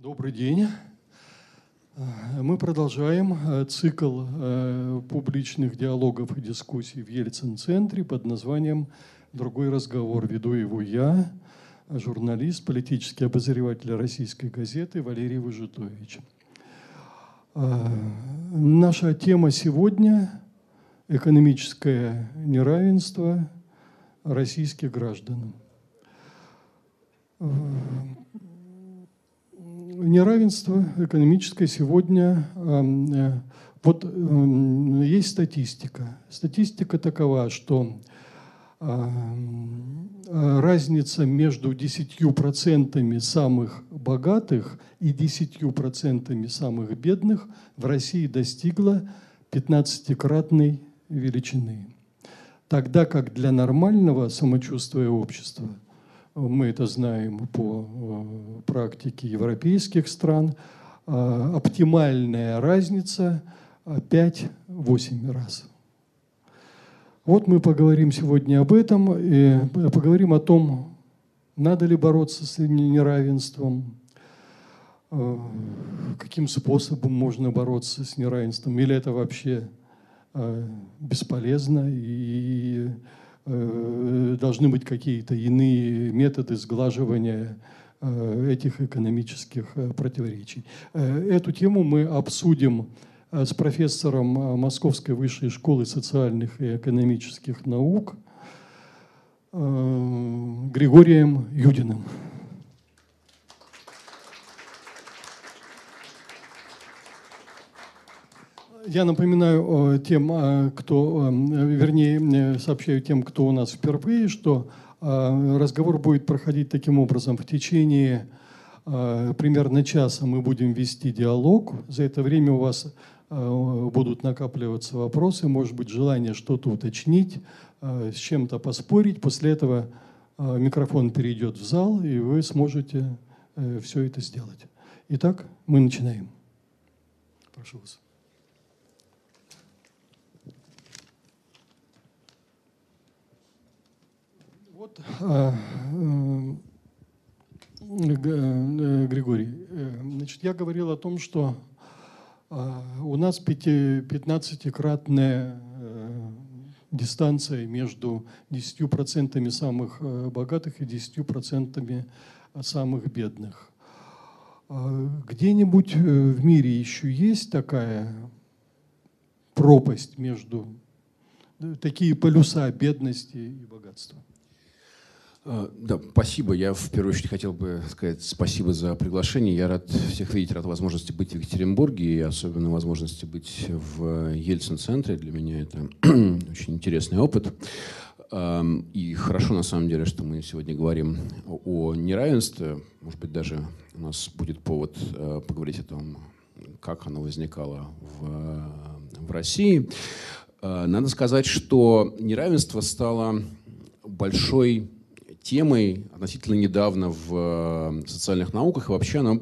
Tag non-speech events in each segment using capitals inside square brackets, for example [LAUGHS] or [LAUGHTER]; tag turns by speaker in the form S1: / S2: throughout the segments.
S1: Добрый день. Мы продолжаем э, цикл э, публичных диалогов и дискуссий в Ельцин-центре под названием «Другой разговор». Веду его я, журналист, политический обозреватель российской газеты Валерий Выжитович. Э, наша тема сегодня – экономическое неравенство российских граждан неравенство экономическое сегодня, эм, э, вот эм, есть статистика. Статистика такова, что эм, разница между 10% самых богатых и 10% самых бедных в России достигла 15-кратной величины. Тогда как для нормального самочувствия общества – мы это знаем по э, практике европейских стран, э, оптимальная разница 5-8 раз. Вот мы поговорим сегодня об этом, и поговорим о том, надо ли бороться с неравенством, э, каким способом можно бороться с неравенством, или это вообще бесполезно, и Э, должны быть какие-то иные методы сглаживания э, этих экономических э, противоречий. Эту тему мы обсудим с профессором Московской высшей школы социальных и экономических наук Григорием Юдиным. Я напоминаю тем, а, кто, вернее, сообщаю тем, кто у нас впервые, что разговор будет проходить таким образом. В течение примерно часа мы будем вести диалог. За это время у вас будут накапливаться вопросы, может быть, желание что-то уточнить, с чем-то поспорить. После этого микрофон перейдет в зал, и вы сможете э, все это сделать. Итак, мы начинаем. Прошу вас. Вот, а, э, э, Григорий, э, значит, я говорил о том, что у нас 15-кратная дистанция между 10% самых богатых и 10% самых бедных. Где-нибудь в мире еще есть такая пропасть между такие полюса бедности и богатства?
S2: А, да, спасибо. Я в первую очередь хотел бы сказать спасибо за приглашение. Я рад всех видеть, рад возможности быть в Екатеринбурге и особенно возможности быть в Ельцин-центре. Для меня это [CLEARS THROAT] очень интересный опыт. И хорошо, на самом деле, что мы сегодня говорим о неравенстве. Может быть, даже у нас будет повод а, поговорить о том, как оно возникало в, в России. Надо сказать, что неравенство стало большой темой относительно недавно в э, социальных науках, и вообще она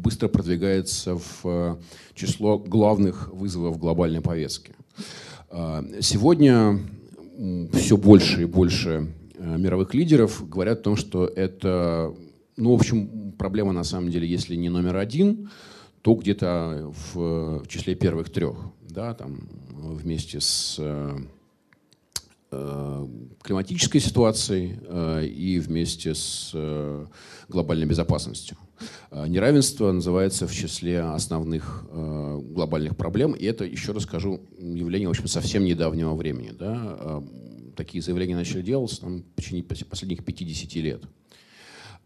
S2: быстро продвигается в э, число главных вызовов глобальной повестки. Э, сегодня все больше и больше мировых лидеров говорят о том, что это, ну, в общем, проблема на самом деле, если не номер один, то где-то в числе первых трех, да, там вместе с климатической ситуацией э, и вместе с э, глобальной безопасностью. Неравенство называется в числе основных глобальных проблем, и это, еще раз скажу, явление, в общем, совсем недавнего времени. Да? Такие заявления начали делаться там, в течение последних 50 лет.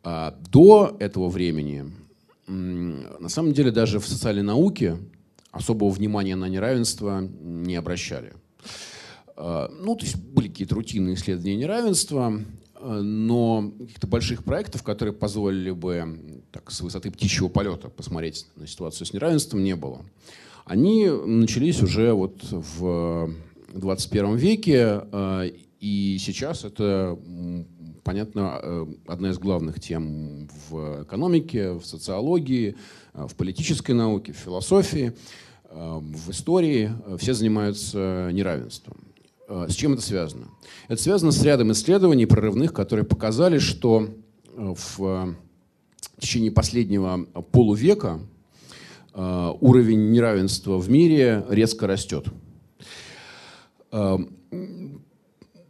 S2: А до этого времени, на самом деле, даже в социальной науке особого внимания на неравенство не обращали. А, ну, то есть были какие-то рутинные исследования неравенства, а, но каких-то больших проектов, которые позволили бы так, с высоты птичьего полета посмотреть на ситуацию с неравенством, не было. Они начались уже вот в 21 веке, а, и сейчас это, понятно, одна из главных тем в экономике, в социологии, в политической науке, в философии, в истории. Все занимаются неравенством. Э, с чем это связано? Это связано с рядом исследований прорывных, которые показали, что э, в в течение последнего полувека э, уровень неравенства в мире резко растет. Э,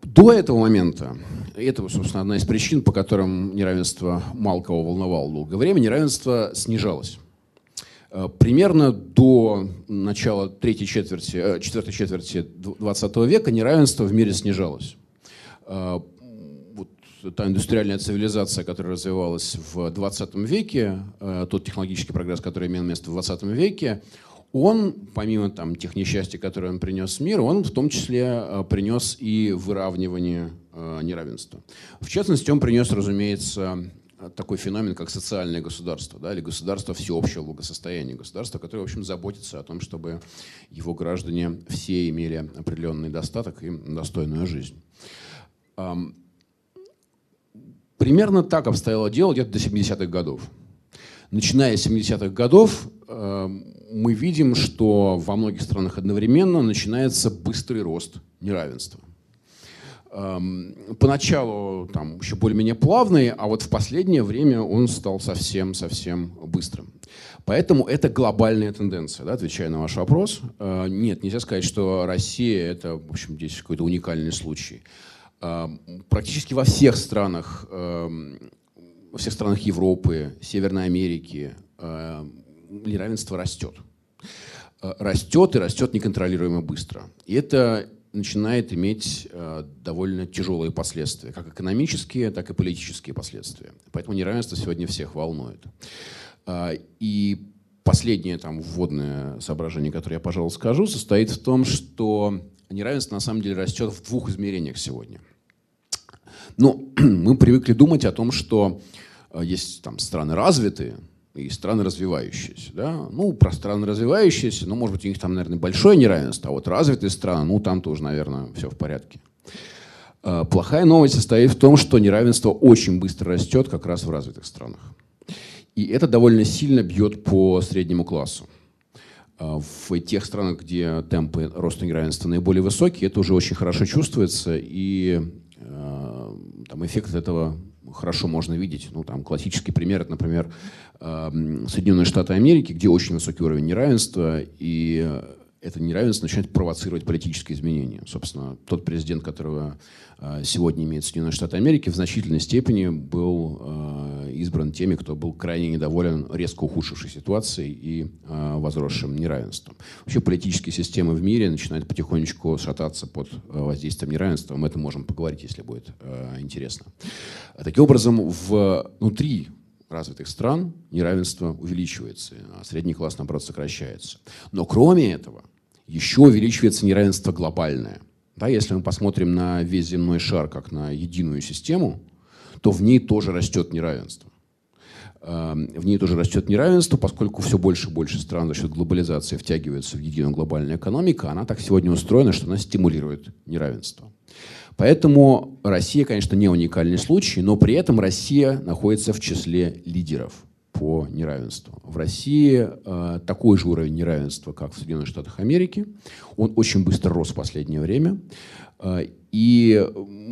S2: до этого момента, это, собственно, одна из причин, по которым неравенство мало кого волновало долгое время, неравенство снижалось. Э, примерно до начала третьей четверти, э, четвертой четверти 20 века неравенство в мире снижалось. Э, вот та индустриальная цивилизация, которая развивалась в 20 веке, тот технологический прогресс, который имел место в 20 веке, он, помимо там, тех несчастий, которые он принес в мир, он в том числе принес и выравнивание неравенства. В частности, он принес, разумеется, такой феномен, как социальное государство, да, или государство всеобщего благосостояния, государство, которое, в общем, заботится о том, чтобы его граждане все имели определенный достаток и достойную жизнь. Примерно так обстояло дело где-то до 70-х годов. Начиная с 70-х годов мы видим, что во многих странах одновременно начинается быстрый рост неравенства. Эм, поначалу там еще более-менее плавный, а вот в последнее время он стал совсем-совсем быстрым. Поэтому это глобальная тенденция, да, отвечая на ваш вопрос. Э, нет, нельзя сказать, что Россия это, в общем, здесь какой-то уникальный случай. Эм, практически во всех странах, эм, во всех странах Европы, Северной Америки неравенство растет. Э, растет и растет неконтролируемо быстро. И это начинает иметь э, довольно тяжелые последствия, как экономические, так и политические последствия. Поэтому неравенство сегодня всех волнует. Э, и последнее там вводное соображение, которое я, пожалуй, скажу, состоит в том, что неравенство на самом деле растет в двух измерениях сегодня. Но [CLEARS THROAT] мы привыкли думать о том, что э, есть там страны развитые, и страны развивающиеся. Да? Ну, про страны развивающиеся, ну, может быть, у них там, наверное, большое неравенство, а вот развитые страны, ну, там тоже, наверное, все в порядке. А, плохая новость состоит в том, что неравенство очень быстро растет как раз в развитых странах. И это довольно сильно бьет по среднему классу. А, в тех странах, где темпы роста неравенства наиболее высокие, это уже очень хорошо чувствуется, и э, там, эффект этого хорошо можно видеть. Ну, там классический пример, это, например, эм, Соединенные Штаты Америки, где очень высокий уровень неравенства, и это неравенство начинает провоцировать политические изменения. Собственно, тот президент, которого э, сегодня имеет Соединенные Штаты Америки, в значительной степени был э, избран теми, кто был крайне недоволен резко ухудшившей ситуацией и э, возросшим неравенством. Вообще политические системы в мире начинают потихонечку шататься под воздействием неравенства. Мы это можем поговорить, если будет интересно. Таким образом, внутри развитых стран неравенство увеличивается, а средний класс, наоборот, сокращается. Но кроме этого, еще увеличивается неравенство глобальное. Да, если мы посмотрим на весь земной шар как на единую систему, то в ней тоже растет неравенство. Эм, в ней тоже растет неравенство, поскольку все больше и больше стран за счет глобализации втягиваются в единую глобальную экономику, она так сегодня устроена, что она стимулирует неравенство. Поэтому Россия, конечно, не уникальный случай, но при этом Россия находится в числе лидеров по неравенству. В России э, такой же уровень неравенства, как в Соединенных Штатах Америки. Он очень быстро рос в последнее время. Э, и,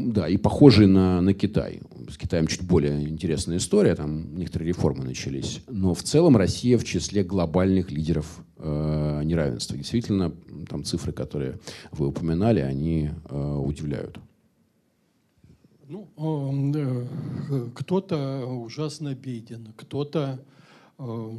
S2: да, и похожий на, на Китай. С Китаем чуть более интересная история, там некоторые реформы начались. Но в целом Россия в числе глобальных лидеров э, неравенства. Действительно, там цифры, которые вы упоминали, они э, удивляют.
S1: Ну, кто-то ужасно беден, кто-то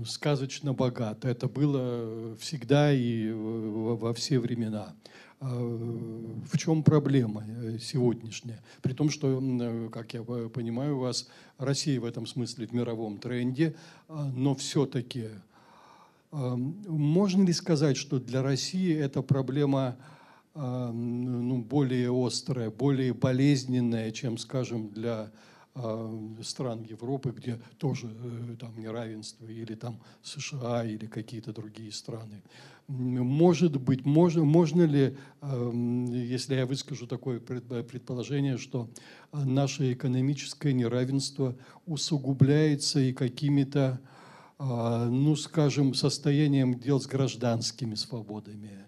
S1: сказочно богат. Это было всегда и во все времена. А, в чем проблема э, сегодняшняя? При том, что, как я понимаю, у вас Россия в этом смысле в мировом тренде, но все-таки можно ли сказать, что для России эта проблема ну, более острая, более болезненная, чем, скажем, для стран Европы, где тоже э, там неравенство, или там США, или какие-то другие страны. Может быть, можно, можно ли, если я выскажу такое предположение, что наше экономическое неравенство усугубляется и какими-то, ну, скажем, состоянием дел с гражданскими свободами,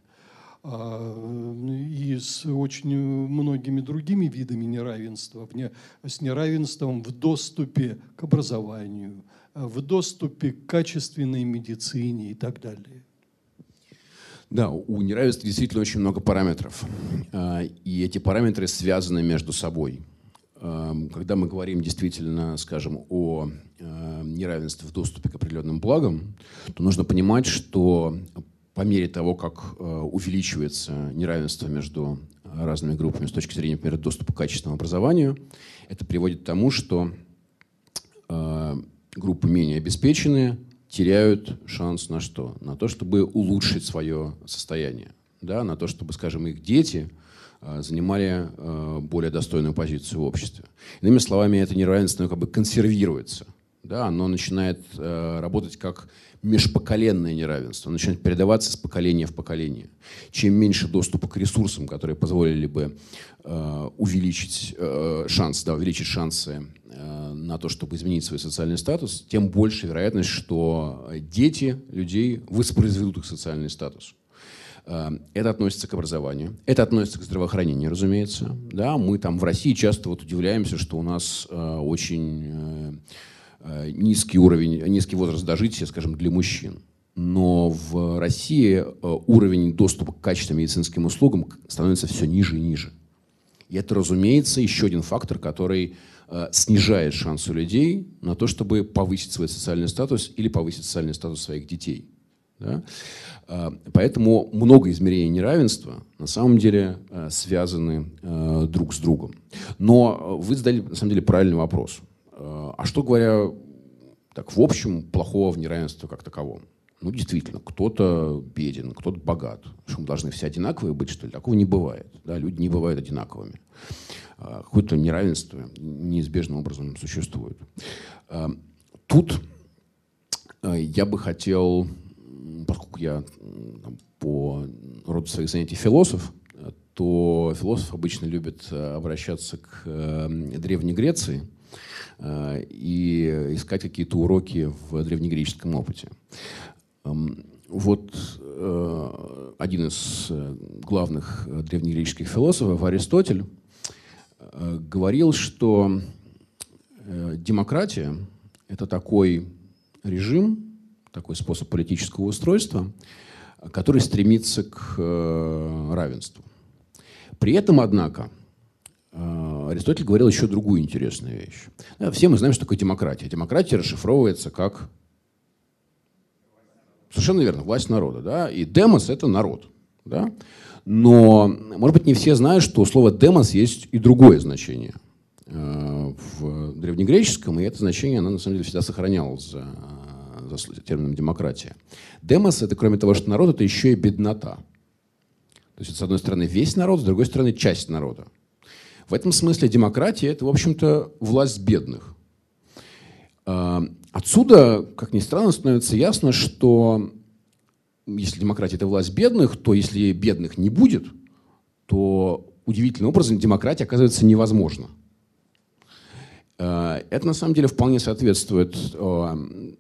S1: а, и с очень многими другими видами неравенства, с неравенством в доступе к образованию, в доступе к качественной медицине и так далее.
S2: Да, у неравенства действительно очень много параметров. А, и эти параметры связаны между собой. Когда мы говорим действительно, скажем, о неравенстве в доступе к определенным благам, то нужно понимать, что по мере того, как увеличивается неравенство между разными группами с точки зрения, например, доступа к качественному образованию, это приводит к тому, что группы менее обеспеченные теряют шанс на что? На то, чтобы улучшить свое состояние. Да? На то, чтобы, скажем, их дети а, занимали а, более достойную позицию в обществе. Иными словами, это неравенство как бы консервируется. Да? Оно начинает а, работать как межпоколенное неравенство. Начинает передаваться с поколения в поколение. Чем меньше доступа к ресурсам, которые позволили бы увеличить шанс, да, увеличить шансы на то, чтобы изменить свой социальный статус, тем больше вероятность, что дети людей воспроизведут их социальный статус. Э, это относится к образованию, это относится к здравоохранению, разумеется. Да, мы там в России часто вот удивляемся, что у нас э, очень э, низкий уровень, низкий возраст дожития, скажем, для мужчин. Но в России уровень доступа к качественным медицинским услугам становится все ниже и ниже. И это, разумеется, еще один фактор, который Э, снижает шансы людей на то, чтобы повысить свой социальный статус или повысить социальный статус своих детей. Да? Э, поэтому много измерений неравенства на самом деле э, связаны друг с другом. Но вы задали на самом деле правильный вопрос. А что говоря так в общем плохого в неравенстве как таковом? Ну, действительно, кто-то беден, кто-то богат. Что мы должны все одинаковые быть, что ли? Такого не бывает. Да? Люди не бывают одинаковыми. А, какое-то неравенство неизбежным образом существует. А, тут я бы хотел, поскольку я по роду своих занятий философ, то философ обычно любит обращаться к Древней Греции и искать какие-то уроки в древнегреческом опыте. Вот один из главных древнегреческих философов, Аристотель, Э, говорил, что э, демократия – это такой режим, такой способ политического устройства, который стремится к э, равенству. При этом, однако, Аристотель говорил еще другую интересную вещь. Все мы знаем, что такое демократия. Демократия расшифровывается как... Совершенно верно, власть народа. Да? И демос – это народ. Да? Но, может быть, не все знают, что у слова «демос» есть и другое значение э, в древнегреческом, и это значение, оно на самом деле всегда сохранялось за, за термином «демократия». Демос – это, кроме того, что народ, это еще и беднота. То есть, это, с одной стороны, весь народ, с другой стороны, часть народа. В этом смысле демократия – это, в общем-то, власть бедных. Э, отсюда, как ни странно, становится ясно, что если демократия – это власть бедных, то если бедных не будет, то удивительным образом демократия оказывается невозможна. Э, это на самом деле вполне соответствует э,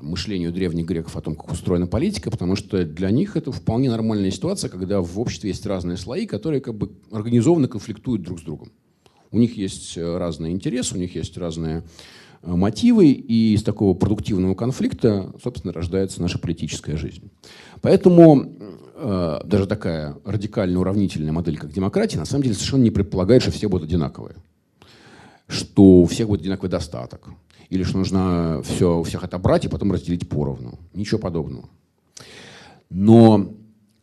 S2: мышлению древних греков о том, как устроена политика, потому что для них это вполне нормальная ситуация, когда в обществе есть разные слои, которые как бы организованно конфликтуют друг с другом. У них есть э, разные интересы, у них есть разные Э, мотивы, и из такого продуктивного конфликта, собственно, рождается наша политическая жизнь. Поэтому э, даже такая радикально уравнительная модель, как демократия, на самом деле совершенно не предполагает, что все будут одинаковые. Что у всех будет одинаковый достаток. Или что нужно все у всех отобрать и потом разделить поровну. Ничего подобного. Но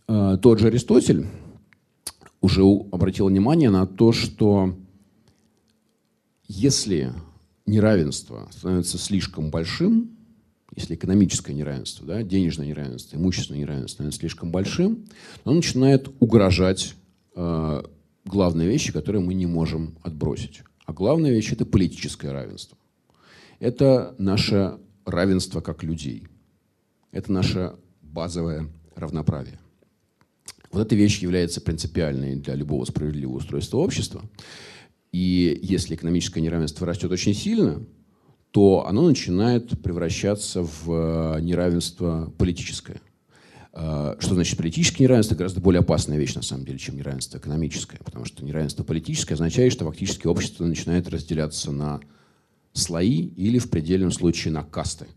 S2: э, тот же Аристотель уже обратил внимание на то, что если неравенство становится слишком большим, если экономическое неравенство, да, денежное неравенство, имущественное неравенство становится слишком большим, оно начинает угрожать э, главной вещи, которые мы не можем отбросить. А главная вещь – это политическое равенство. Это наше равенство как людей. Это наше базовое равноправие. Вот эта вещь является принципиальной для любого справедливого устройства общества. И если экономическое неравенство растет очень сильно, то оно начинает превращаться в э, неравенство политическое. Э, что значит политическое неравенство? Гораздо более опасная вещь, на самом деле, чем неравенство экономическое. Потому что неравенство политическое означает, что фактически общество начинает разделяться на слои или в предельном случае на касты,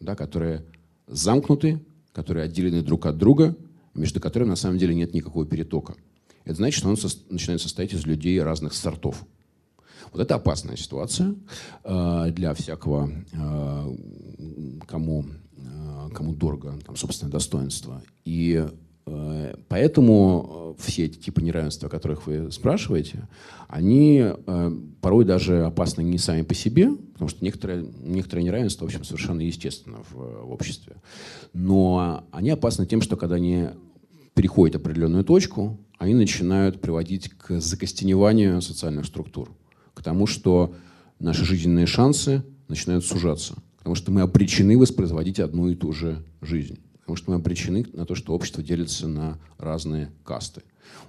S2: да, которые замкнуты, которые отделены друг от друга, между которыми на самом деле нет никакого перетока. Это значит, что он со начинает состоять из людей разных сортов. Вот это опасная ситуация э, для всякого, э, кому, э, кому дорого там, собственное достоинство. И поэтому э, все эти типы неравенства, о которых вы спрашиваете, они э, порой даже опасны не сами по себе, потому что некоторые, некоторые неравенства, в общем, совершенно естественно в, в обществе. Но они опасны тем, что когда они переходят определенную точку, они начинают приводить к закостеневанию социальных структур, к тому, что наши жизненные шансы начинают сужаться, потому что мы обречены воспроизводить одну и ту же жизнь потому что мы обречены на то, что общество делится на разные касты.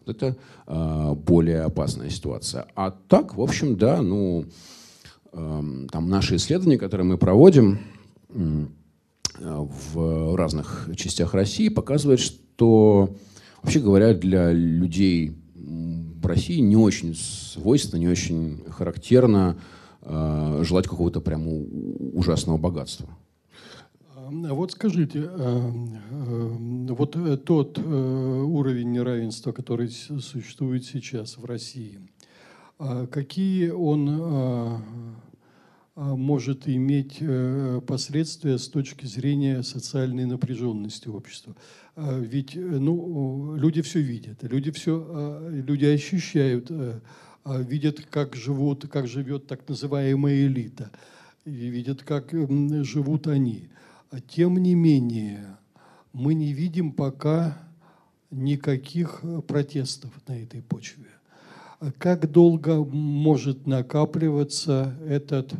S2: Вот это э, более опасная ситуация. А так, в общем, да, ну, э, там наши исследования, которые мы проводим э, в разных частях России, показывают, что, вообще говоря, для людей в России не очень свойственно, не очень характерно э, желать какого-то прямо ужасного богатства.
S1: А вот скажите, а, а, вот э, тот э, уровень неравенства, который существует сейчас в России, какие он может иметь э, последствия с точки зрения социальной напряженности общества? Ведь ну, люди все видят, люди, все, люди ощущают, видят, как, живут, как живет так называемая элита, и видят, как живут они. Тем не менее, мы не видим пока никаких протестов на этой почве. Как долго может накапливаться этот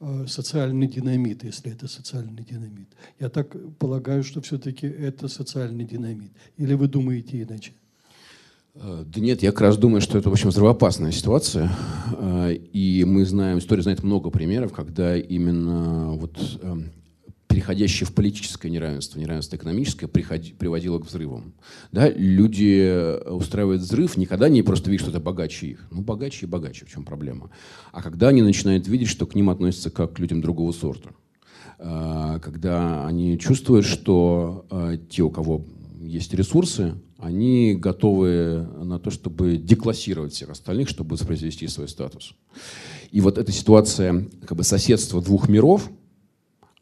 S1: э, социальный динамит, если это социальный динамит? Я так полагаю, что все-таки это социальный динамит. Или вы думаете иначе?
S2: Э, да нет, я как раз думаю, что это, в общем, взрывоопасная ситуация. Э, и мы знаем, история знает много примеров, когда именно вот эм, переходящее в политическое неравенство, неравенство экономическое, приводило к взрывам. Да, люди э, устраивают взрыв, никогда не просто видят, что это богаче их. Ну, богаче и богаче, в чем проблема. А когда они начинают видеть, что к ним относятся как к людям другого сорта. А, когда они чувствуют, что э, те, у кого есть ресурсы, они готовы на то, чтобы деклассировать всех остальных, чтобы воспроизвести свой статус. И вот эта ситуация как бы соседства двух миров –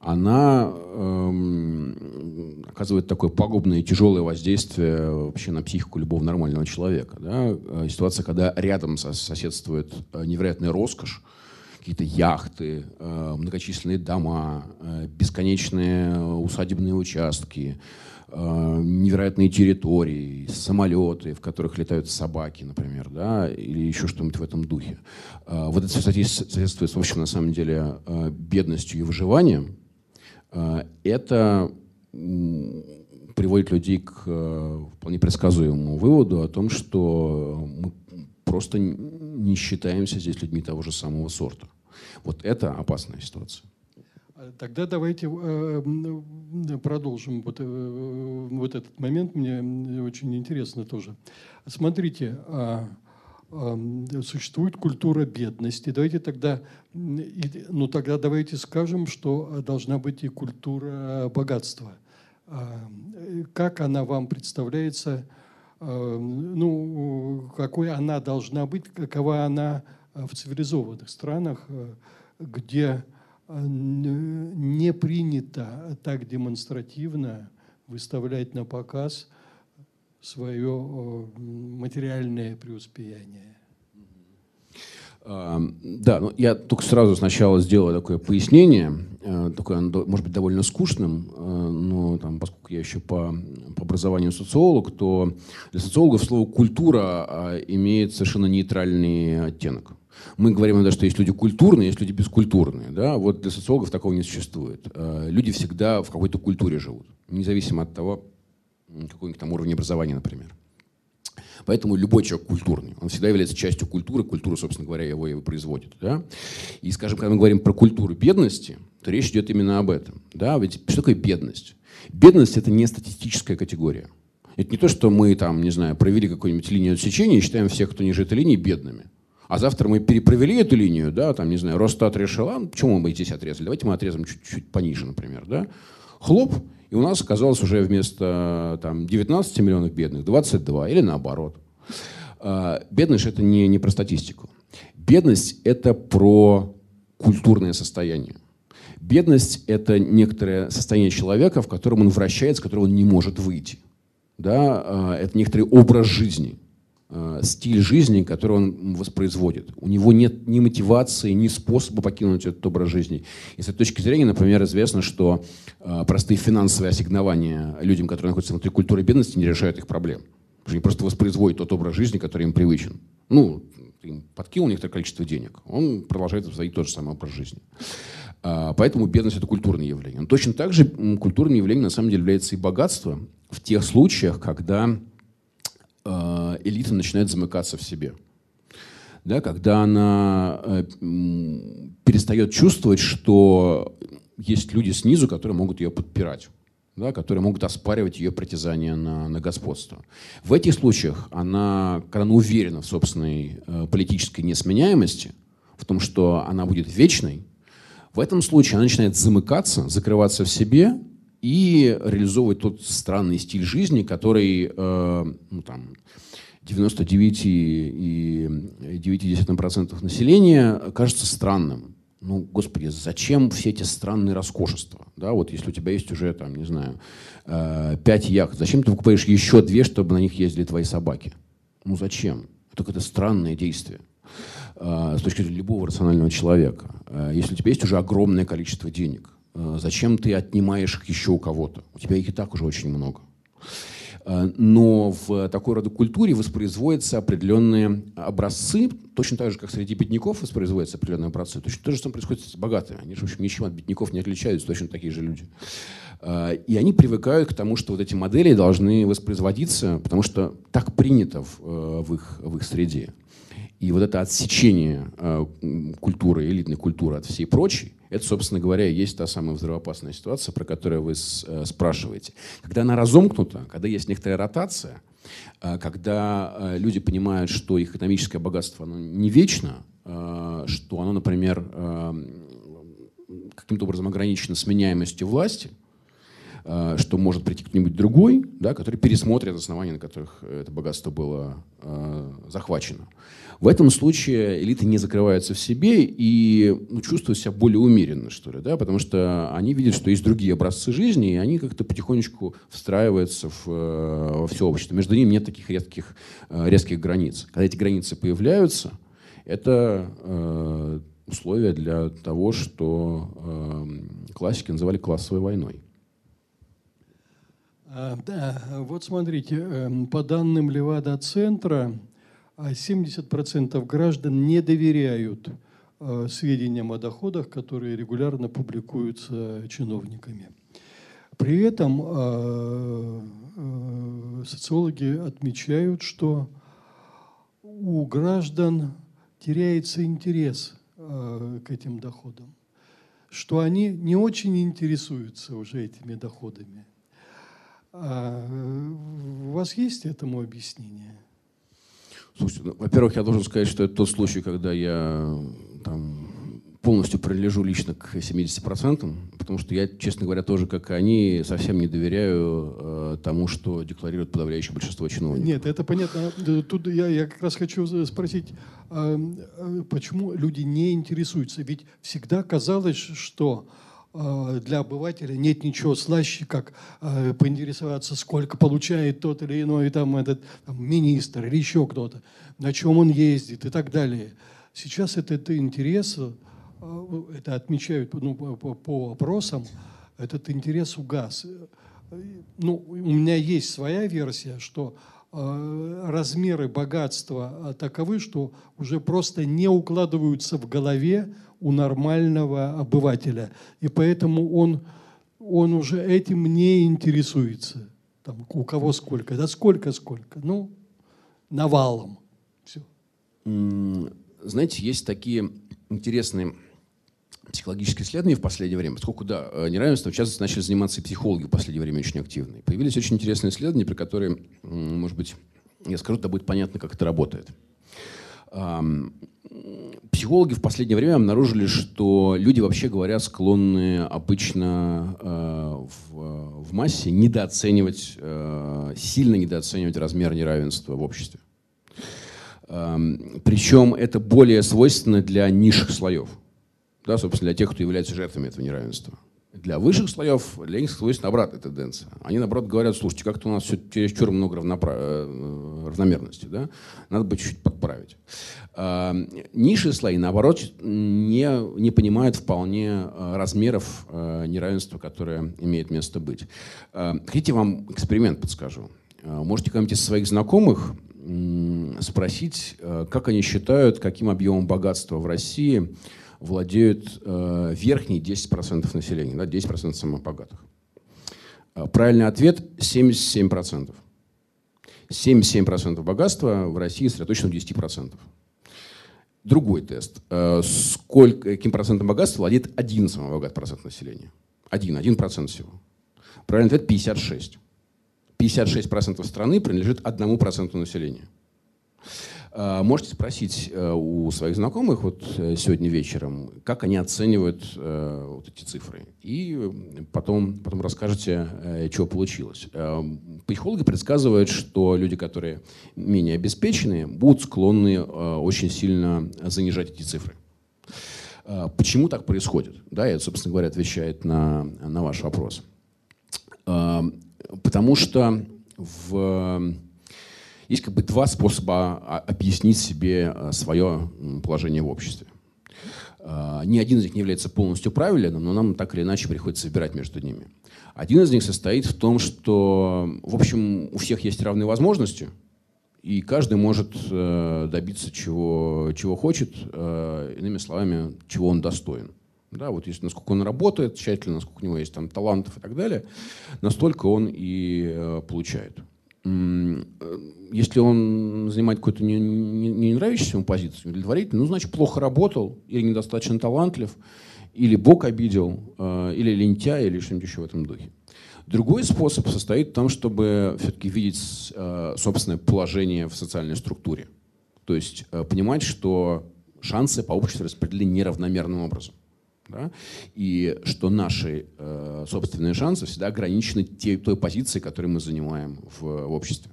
S2: она эм, оказывает такое пагубное и тяжелое воздействие вообще на психику любого нормального человека. Да? Э, ситуация, когда рядом соседствует э, невероятная роскошь, какие-то яхты, э, многочисленные дома, э, бесконечные усадебные участки, э, невероятные территории, самолеты, в которых летают собаки, например, да, или еще что-нибудь в этом духе. Э, вот это соответствует, в общем, на самом деле, бедностью и выживанием, это приводит людей к э, вполне предсказуемому выводу о том, что мы просто не считаемся здесь людьми того же самого сорта. Вот это опасная ситуация.
S1: А тогда давайте э, продолжим вот, э, вот этот момент. Мне очень интересно тоже. Смотрите, а существует культура бедности. Давайте тогда, ну тогда давайте скажем, что должна быть и культура богатства. Как она вам представляется, ну, какой она должна быть, какова она в цивилизованных странах, где не принято так демонстративно выставлять на показ – свое материальное преуспеяние.
S2: Да, ну я только сразу сначала сделаю такое пояснение, э, такое, может быть, довольно скучным, э, но там, поскольку я еще по, по образованию социолог, то для социологов слово «культура» а, имеет совершенно нейтральный оттенок. Мы говорим иногда, что есть люди культурные, есть люди бескультурные. Да? Вот для социологов такого не существует. Э, люди всегда в какой-то культуре живут, независимо от того, какой-нибудь там уровень образования, например. Поэтому любой человек культурный. Он всегда является частью культуры. Культура, собственно говоря, его и производит. Да? И, скажем, когда мы говорим про культуру бедности, то речь идет именно об этом. Да? Ведь что такое бедность? Бедность – это не статистическая категория. Это не то, что мы там, не знаю, провели какую-нибудь линию отсечения и считаем всех, кто ниже этой линии, бедными. А завтра мы перепровели эту линию, да, там, не знаю, Росстат решил, а почему мы здесь отрезали? Давайте мы отрезаем чуть-чуть пониже, например, да. Хлоп, и у нас оказалось уже вместо там, 19 миллионов бедных 22, или наоборот. А, бедность – это не, не про статистику. Бедность – это про культурное состояние. Бедность – это некоторое состояние человека, в котором он вращается, в котором он не может выйти. Да? А, это некоторый образ жизни, стиль жизни, который он воспроизводит. У него нет ни мотивации, ни способа покинуть этот образ жизни. И с этой точки зрения, например, известно, что а, простые финансовые ассигнования людям, которые находятся внутри культуры бедности, не решают их проблем. Потому что они просто воспроизводят тот образ жизни, который им привычен. Ну, ты им подкинул некоторое количество денег, он продолжает воспроизводить тот же самый образ жизни. А, поэтому бедность – это культурное явление. Но точно так же культурным явлением на самом деле является и богатство в тех случаях, когда элита начинает замыкаться в себе. Да, когда она э, перестает чувствовать, что есть люди снизу, которые могут ее подпирать да, которые могут оспаривать ее притязание на, на господство. В этих случаях она, когда она уверена в собственной э, политической несменяемости, в том, что она будет вечной, в этом случае она начинает замыкаться, закрываться в себе и реализовывать тот странный стиль жизни, который э, ну, там, 99,9% населения кажется странным. Ну, господи, зачем все эти странные роскошества? Да, вот если у тебя есть уже, там, не знаю, э, пять яхт, зачем ты покупаешь еще две, чтобы на них ездили твои собаки? Ну, зачем? Это какое-то странное действие. Э, с точки зрения любого рационального человека. Э, если у тебя есть уже огромное количество денег, зачем ты отнимаешь их еще у кого-то? У тебя их и так уже очень много. Но в такой рода культуре воспроизводятся определенные образцы, точно так же, как среди бедняков воспроизводятся определенные образцы. Точно то же самое происходит с богатыми. Они же, в общем, ничем от бедняков не отличаются, точно такие же люди. И они привыкают к тому, что вот эти модели должны воспроизводиться, потому что так принято в, в, их, в их среде. И вот это отсечение э, культуры, элитной культуры от всей прочей, это, собственно говоря, и есть та самая взрывоопасная ситуация, про которую вы э, спрашиваете. Когда она разомкнута, когда есть некоторая ротация, э, когда э, люди понимают, что их экономическое богатство оно не вечно, что оно, например, каким-то образом ограничено сменяемостью власти, что может прийти кто-нибудь другой, да, который пересмотрит основания, на которых это богатство было захвачено. В этом случае элиты не закрываются в себе и ну, чувствуют себя более умеренно, что ли, да, потому что они видят, что есть другие образцы жизни, и они как-то потихонечку встраиваются в, э, во все общество. Между ними нет таких резких, э, резких границ. Когда эти границы появляются, это э, условия для того, что э, классики называли классовой войной.
S1: А, да, вот смотрите, эм, по данным Левада-центра, а 70% граждан не доверяют э, сведениям о доходах, которые регулярно публикуются чиновниками. При этом э, э, социологи отмечают, что у граждан теряется интерес к этим доходам, что они не очень интересуются уже этими доходами. А у вас есть этому объяснение?
S2: Слушайте, ну, во-первых, я должен сказать, что это тот случай, когда я там, полностью принадлежу лично к 70%, потому что я, честно говоря, тоже, как и они, совсем не доверяю э, тому, что декларирует подавляющее большинство чиновников.
S1: Нет, это понятно. Тут я, я как раз хочу спросить, э, почему люди не интересуются? Ведь всегда казалось, что для обывателя нет ничего слаще, как э, поинтересоваться, сколько получает тот или иной там, этот там, министр или еще кто-то, на чем он ездит и так далее. Сейчас это, это интерес, э, это отмечают ну, по, по опросам, этот интерес угас. Ну, у меня есть своя версия, что размеры богатства таковы, что уже просто не укладываются в голове у нормального обывателя. И поэтому он, он уже этим не интересуется. Там, у кого сколько? Да сколько, сколько? Ну, навалом. Все.
S2: Знаете, есть такие интересные психологические исследования в последнее время, поскольку, да, э, неравенство, в частности, начали заниматься и психологи в последнее время очень активно. Появились очень интересные исследования, при которых, может быть, я скажу, это будет понятно, как это работает. Психологи в последнее время обнаружили, что люди, вообще говоря, склонны обычно э, в, в массе недооценивать, э, сильно недооценивать размер неравенства в обществе. Э, причем это более свойственно для низших слоев, да, собственно, для тех, кто является жертвами этого неравенства. Для высших слоев, для них свойственна обратная тенденция. Они, наоборот, говорят, слушайте, как-то у нас все чересчур много равнопра... Э, равномерности, да? надо бы чуть-чуть подправить. А, низшие слои, наоборот, не, не понимают вполне э, размеров э, неравенства, которое имеет место быть. Хотите, вам эксперимент подскажу? Можете кому-нибудь из своих знакомых спросить, как они считают, каким объемом богатства в России – владеют э, верхние 10% населения, да, 10% самых богатых. Э, правильный ответ – 77%. 77% богатства в России сосредоточено в 10%. Другой тест. Э, сколько, каким процентом богатства владеет один самый богатый процент населения? Один, один процент всего. Правильный ответ – 56. 56% страны принадлежит одному проценту населения. А, можете спросить э, у своих знакомых вот э, сегодня вечером, как они оценивают э, вот эти цифры. И потом, потом расскажете, что получилось. Психологи предсказывают, что люди, которые менее обеспеченные, будут склонны очень сильно занижать эти цифры. Почему так происходит? Да, это, собственно говоря, отвечает на, на ваш вопрос. Потому что в есть как бы два способа а, объяснить себе а, свое положение в обществе. А, ни один из них не является полностью правильным, но нам так или иначе приходится выбирать между ними. Один из них состоит в том, что, в общем, у всех есть равные возможности, и каждый может э, добиться чего, чего хочет, э, иными словами, чего он достоин. Да, вот если насколько он работает тщательно, насколько у него есть там талантов и так далее, настолько он и э, получает. Э, если он занимает какую-то не, не, не нравящуюся ему позицию, удовлетворительную, ну, значит, плохо работал, или недостаточно талантлив, или Бог обидел, э, или лентяй, или что-нибудь еще в этом духе. Другой способ состоит в том, чтобы все-таки видеть э, собственное положение в социальной структуре. То есть понимать, что шансы по обществу распределены неравномерным образом. Да? И что наши э, собственные шансы всегда ограничены те, той позицией, которую мы занимаем в, в обществе.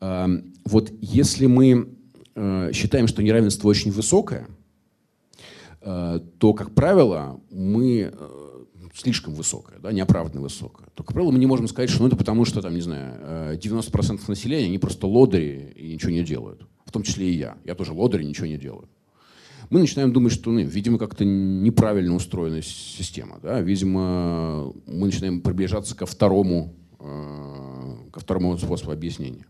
S2: Э, вот если мы э, считаем, что неравенство очень высокое, э, то, как правило, мы э, слишком высокое, да, неоправданно высокое, то, как правило, мы не можем сказать, что ну, это потому, что, там, не знаю, 90% э, населения, они просто лодыри и ничего не делают. В том числе и я. Я тоже лодырь и ничего не делаю мы начинаем думать, что, ну, видимо, как-то неправильно устроена система. Да? Видимо, мы начинаем приближаться ко второму, э, ко второму способу объяснения.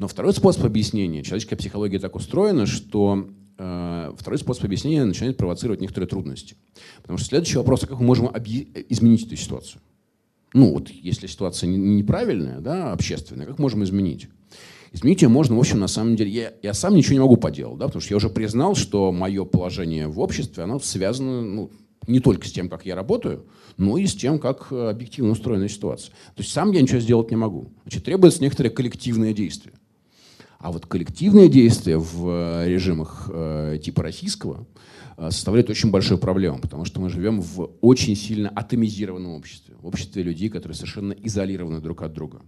S2: Но второй способ объяснения, человеческая психология так устроена, что э, второй способ объяснения начинает провоцировать некоторые трудности. Потому что следующий вопрос, как мы можем изменить эту ситуацию? Ну вот, если ситуация неправильная, да, общественная, как можем изменить? Изменить ее можно, в общем, на самом деле. Я, я сам ничего не могу поделать, да, потому что я уже признал, что мое положение в обществе, оно связано ну, не только с тем, как я работаю, но и с тем, как э, объективно устроена ситуация. То есть сам я ничего сделать не могу. Значит, требуется некоторое коллективное действие. А вот коллективные действия в э, режимах э, типа российского э, составляют очень большую проблему, потому что мы живем в очень сильно атомизированном обществе, в обществе людей, которые совершенно изолированы друг от друга.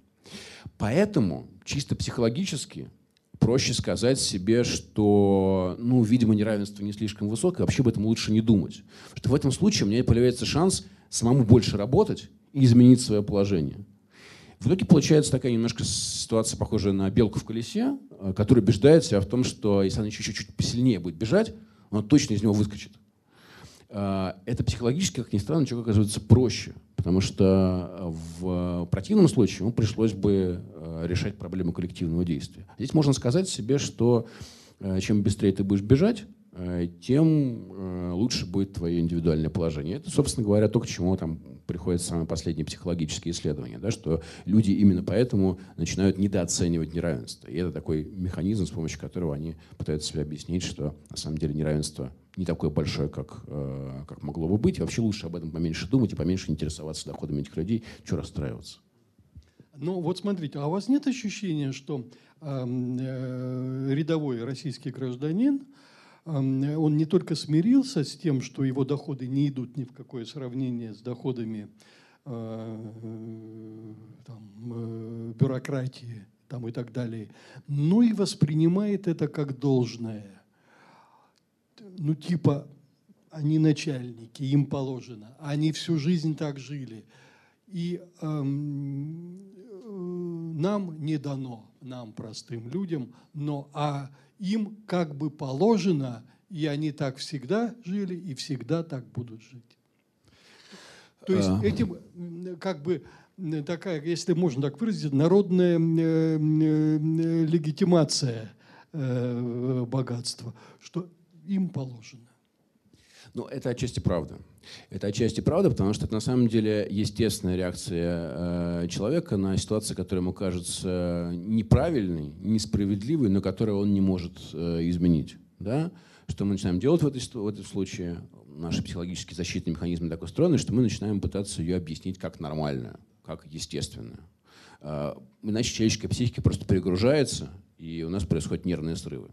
S2: Поэтому чисто психологически проще сказать себе, что, ну, видимо, неравенство не слишком высокое, вообще об этом лучше не думать. Потому что в этом случае у меня появляется шанс самому больше работать и изменить свое положение. В итоге получается такая немножко ситуация, похожая на белку в колесе, э, которая убеждает себя в том, что если она еще чуть-чуть посильнее будет бежать, она точно из него выскочит. Э, это психологически, как ни странно, человек оказывается проще. Потому что в противном случае ему пришлось бы э, решать проблему коллективного действия. Здесь можно сказать себе, что э, чем быстрее ты будешь бежать, э, тем лучше будет твое индивидуальное положение. Это, собственно говоря, то, к чему там приходят самые последние психологические исследования, да, что люди именно поэтому начинают недооценивать неравенство. И это такой механизм, с помощью которого они пытаются себе объяснить, что на самом деле неравенство не такое большое, как, э, как могло бы быть. И вообще лучше об этом поменьше думать и поменьше интересоваться доходами этих людей, что расстраиваться.
S1: Ну вот смотрите, а у вас нет ощущения, что э, э, рядовой российский гражданин, э, он не только смирился с тем, что его доходы не идут ни в какое сравнение с доходами э, там, э, бюрократии там, и так далее, но и воспринимает это как должное. Ну типа они начальники, им положено, они всю жизнь так жили. И эм, нам не дано, нам, простым людям, но а им как бы положено, и они так всегда жили и всегда так будут жить. То есть а. этим как бы такая, если можно так выразить, народная э, э, легитимация э, богатства, что им положено.
S2: Ну, это отчасти правда. Это отчасти правда, потому что это на самом деле естественная реакция э, человека на ситуацию, которая ему кажется неправильной, несправедливой, но которую он не может э, изменить. Да? Что мы начинаем делать в, этой, в этом случае? Наши психологические защитные механизмы так устроены, что мы начинаем пытаться ее объяснить как нормальную, как естественную. Э, иначе человеческая психика просто перегружается, и у нас происходят нервные срывы.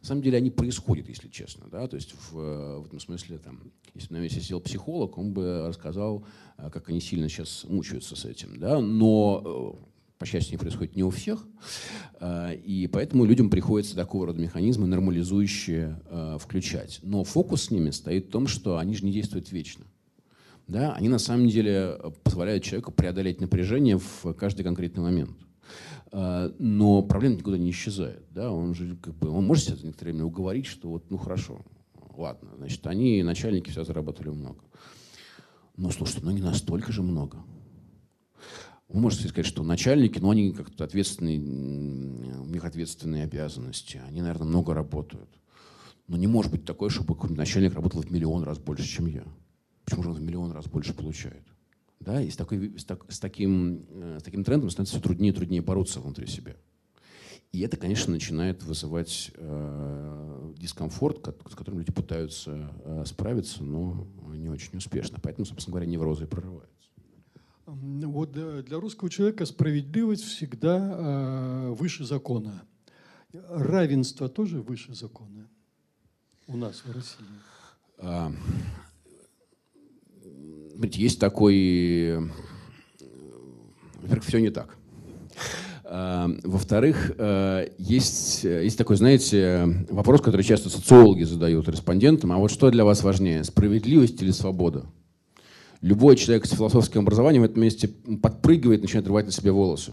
S2: На самом деле они происходят, если честно. Да? То есть в, в этом смысле, там, если бы на месте сидел психолог, он бы рассказал, э, как они сильно сейчас мучаются с этим. Да? Но э, по счастью, не происходит не у всех. Э, и поэтому людям приходится такого рода механизмы нормализующие включать. Но фокус с ними стоит в том, что они же не действуют вечно. Да? Они на самом деле позволяют человеку преодолеть напряжение в каждый конкретный момент. А, но проблема никуда не исчезает. Да? Он же как бы, он может себя за некоторое время уговорить, что вот, ну хорошо, ладно, значит, они, начальники, все заработали много. Но слушайте, ну не настолько же много. Вы можете сказать, что начальники, ну они как-то ответственные, у них ответственные обязанности, они, наверное, много работают. Но не может быть такое, чтобы начальник работал в миллион раз больше, чем я. Почему же он в миллион раз больше получает? Да, и с, такой, с, так, с, таким, э, с таким трендом становится все труднее и труднее бороться внутри себя. И это, конечно, начинает вызывать э, дискомфорт, с которым люди пытаются э, справиться, но не очень успешно. Поэтому, собственно говоря, неврозы и прорываются.
S1: Вот для русского человека справедливость всегда э, выше закона. Равенство тоже выше закона у нас в России. А,
S2: есть такой... Во-первых, все не так. А, во-вторых, э, есть, есть такой, знаете, вопрос, который часто социологи задают респондентам. А вот что для вас важнее, справедливость или свобода? Любой человек с философским образованием в этом месте подпрыгивает, начинает рвать на себе волосы.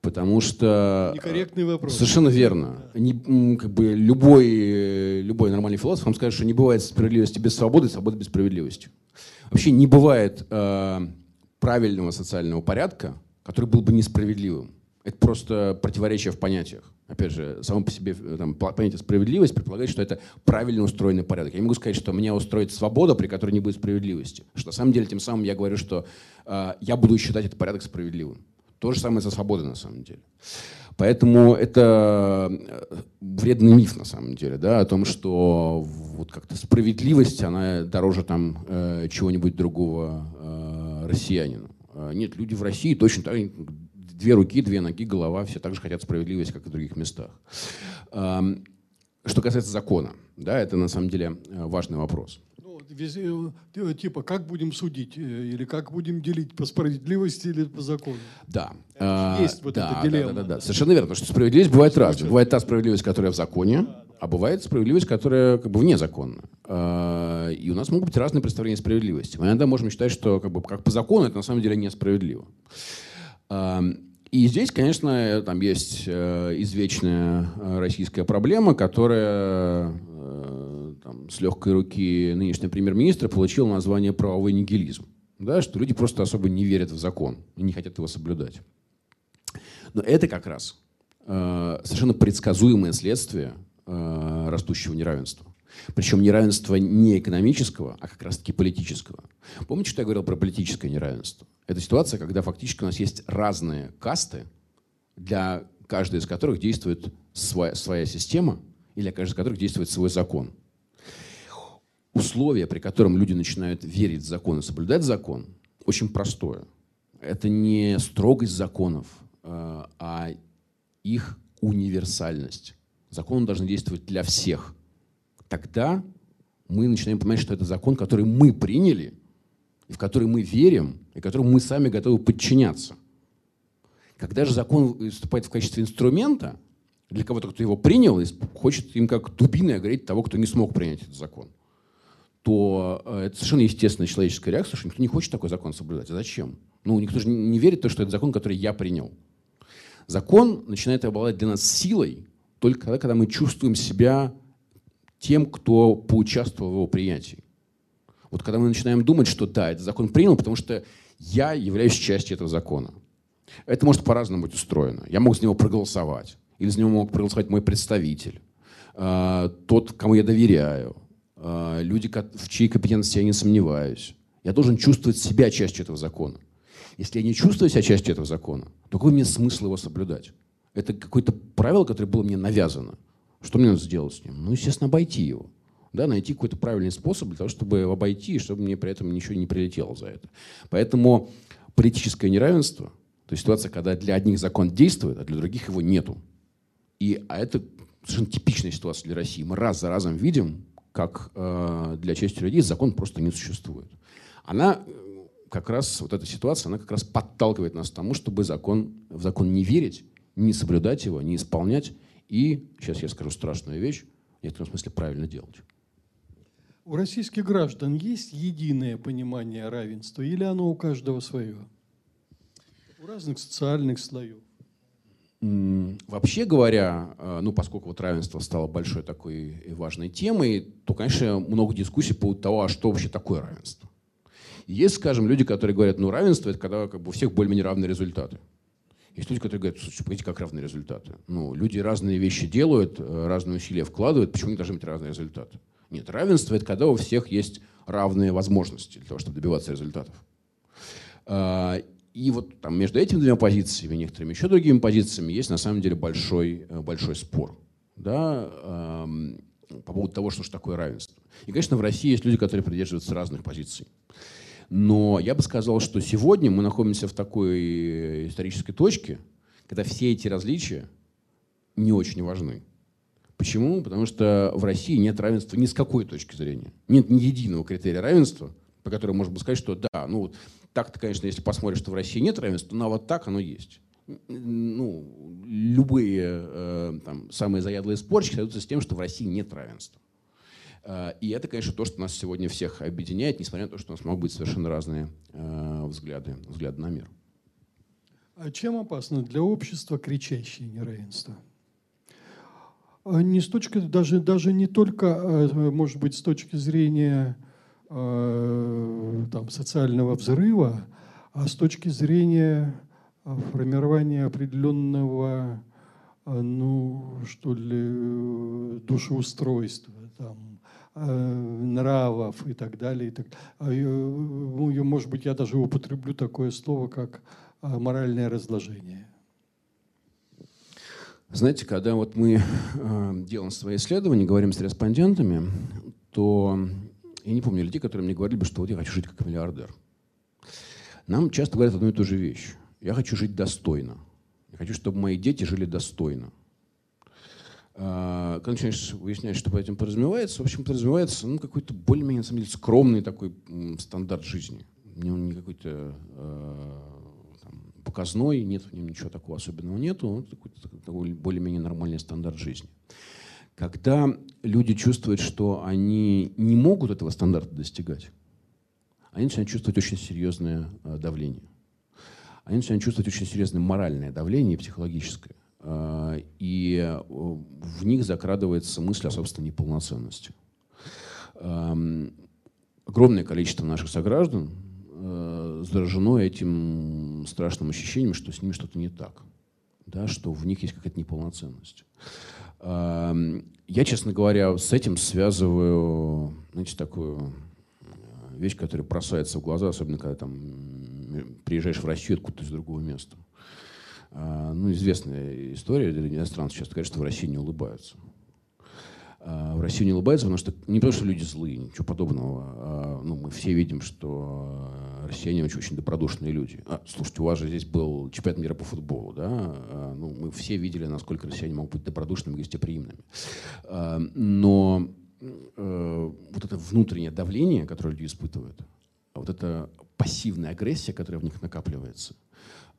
S2: Потому что...
S1: Некорректный вопрос.
S2: Совершенно верно. Не, как бы любой, любой нормальный философ вам скажет, что не бывает справедливости без свободы, свободы без справедливости. Вообще не бывает э, правильного социального порядка, который был бы несправедливым. Это просто противоречие в понятиях. Опять же, само по себе э, там, понятие справедливость предполагает, что это правильно устроенный порядок. Я не могу сказать, что меня устроит свобода, при которой не будет справедливости. Что на самом деле тем самым я говорю, что э, я буду считать этот порядок справедливым. То же самое со свободой на самом деле. Поэтому это э, вредный миф на самом деле, да, о том, что вот как-то справедливость, она дороже там э, чего-нибудь другого э, россиянину. А нет, люди в России точно так, две руки, две ноги, голова, все так же хотят справедливость, как и в других местах. Э, что касается закона, да, это на самом деле э, важный вопрос.
S1: Э, типа, как будем судить? Э, или как будем делить по справедливости или по закону?
S2: Да.
S1: Есть а, вот да, эта дилемма.
S2: Да, да, да, Совершенно верно. Что справедливость бывает разная. Бывает та справедливость, которая в законе, а бывает справедливость, которая как бы вне закона. А, и у нас могут быть разные представления справедливости. Мы иногда можем считать, что как, бы, как по закону это на самом деле несправедливо. А, и здесь, конечно, там есть э, извечная российская проблема, которая там, с легкой руки нынешнего премьер-министра получил название правовой нигилизм. Да, что люди просто особо не верят в закон и не хотят его соблюдать. Но это как раз э, совершенно предсказуемое следствие э, растущего неравенства. Причем неравенства не экономического, а как раз-таки политического. Помните, что я говорил про политическое неравенство? Это ситуация, когда фактически у нас есть разные касты, для каждой из которых действует своя, своя система, или для каждой из которых действует свой закон условие, при котором люди начинают верить в закон и соблюдать закон, очень простое. это не строгость законов, а их универсальность. Законы должны действовать для всех. Тогда мы начинаем понимать, что это закон, который мы приняли, в который мы верим, и которому мы сами готовы подчиняться. Когда же закон выступает в качестве инструмента для кого-то, кто его принял, и хочет им как дубиной огреть того, кто не смог принять этот закон, то э, это совершенно естественная человеческая реакция, что никто не хочет такой закон соблюдать. А зачем? Ну, никто же не верит в то, что это закон, который я принял. Закон начинает обладать для нас силой только тогда, когда мы чувствуем себя тем, кто поучаствовал в его принятии. Вот когда мы начинаем думать, что да, этот закон принял, потому что я являюсь частью этого закона. Это может по-разному быть устроено. Я мог за него проголосовать, или за него мог проголосовать мой представитель, э, тот, кому я доверяю, люди, в чьей компетенции я не сомневаюсь. Я должен чувствовать себя частью этого закона. Если я не чувствую себя частью этого закона, то какой мне смысл его соблюдать? Это какое-то правило, которое было мне навязано. Что мне надо сделать с ним? Ну, естественно, обойти его. Да, найти какой-то правильный способ для того, чтобы обойти, и чтобы мне при этом ничего не прилетело за это. Поэтому политическое неравенство, то есть ситуация, когда для одних закон действует, а для других его нету. И, а это совершенно типичная ситуация для России. Мы раз за разом видим, как э, для части людей закон просто не существует. Она как раз, вот эта ситуация, она как раз подталкивает нас к тому, чтобы закон, в закон не верить, не соблюдать его, не исполнять и, сейчас я скажу страшную вещь, в некотором смысле правильно делать.
S1: У российских граждан есть единое понимание равенства или оно у каждого свое? У разных социальных слоев.
S2: Вообще говоря, э, ну, поскольку вот равенство стало большой такой важной темой, то, конечно, много дискуссий по поводу того, а что вообще такое равенство. Есть, скажем, люди, которые говорят, ну, равенство – это когда как бы, у всех более-менее равные результаты. Есть люди, которые говорят, слушайте, погодите, как равные результаты? Ну, люди разные вещи делают, э, разные усилия вкладывают, почему не должны быть разные результаты? Нет, равенство – это когда у всех есть равные возможности для того, чтобы добиваться результатов. И вот там между этими двумя позициями, некоторыми еще другими позициями, есть на самом деле большой, э, большой спор. Да, по поводу того, что же такое равенство. И, конечно, в России есть люди, которые придерживаются разных позиций. Но я бы сказал, что сегодня мы находимся в такой исторической точке, когда все эти различия не очень важны. Почему? Потому что в России нет равенства ни с какой точки зрения. Нет ни единого критерия равенства, по которому можно сказать, что да, ну вот так-то, конечно, если посмотришь, что в России нет равенства, но вот так оно есть. Ну, любые э, там, самые заядлые спорщики сойдутся с тем, что в России нет равенства. Э, и это, конечно, то, что нас сегодня всех объединяет, несмотря на то, что у нас могут быть совершенно разные э, взгляды, взгляды на мир.
S1: А чем опасно для общества кричащее неравенство? А не с точки, даже, даже не только, э, может быть, с точки зрения там, социального взрыва, а с точки зрения формирования определенного, ну, что ли, душеустройства, там, Э, нравов и так далее. И так. А, ну, может быть, я даже употреблю такое слово, как моральное разложение.
S2: Знаете, когда вот мы э, делаем свои исследования, говорим с респондентами, то я не помню людей, которые мне говорили, что вот я хочу жить как миллиардер. Нам часто говорят одну и ту же вещь. Я хочу жить достойно. Я хочу, чтобы мои дети жили достойно. А, когда начинаешь выяснять, что по этим подразумевается, в общем, подразумевается ну, какой-то более-менее, на самом деле, скромный такой стандарт жизни. Не, он не какой-то э, показной, нет в нем ничего такого особенного нету, он такой более-менее нормальный стандарт жизни. Когда люди чувствуют, что они не могут этого стандарта достигать, они начинают чувствовать очень серьезное э, давление. Они начинают чувствовать очень серьезное моральное давление психологическое. А, и э, в них закрадывается мысль о собственной неполноценности. Огромное количество наших сограждан э, заражено этим страшным ощущением, что с ними что-то не так, да, что в них есть какая-то неполноценность. Я, честно говоря, с этим связываю, знаете, такую э, вещь, которая бросается в глаза, особенно когда там приезжаешь в Россию откуда-то из другого места. А, ну, известная история для иностранцев часто что в России не улыбаются. В Россию не улыбается, потому что не потому, что люди злые, ничего подобного. А, ну, мы все видим, что россияне очень, очень добродушные люди. А, слушайте, у вас же здесь был чемпионат мира по футболу, да? А, ну, мы все видели, насколько россияне могут быть добродушными и гостеприимными. А, но э, вот это внутреннее давление, которое люди испытывают, вот эта пассивная агрессия, которая в них накапливается,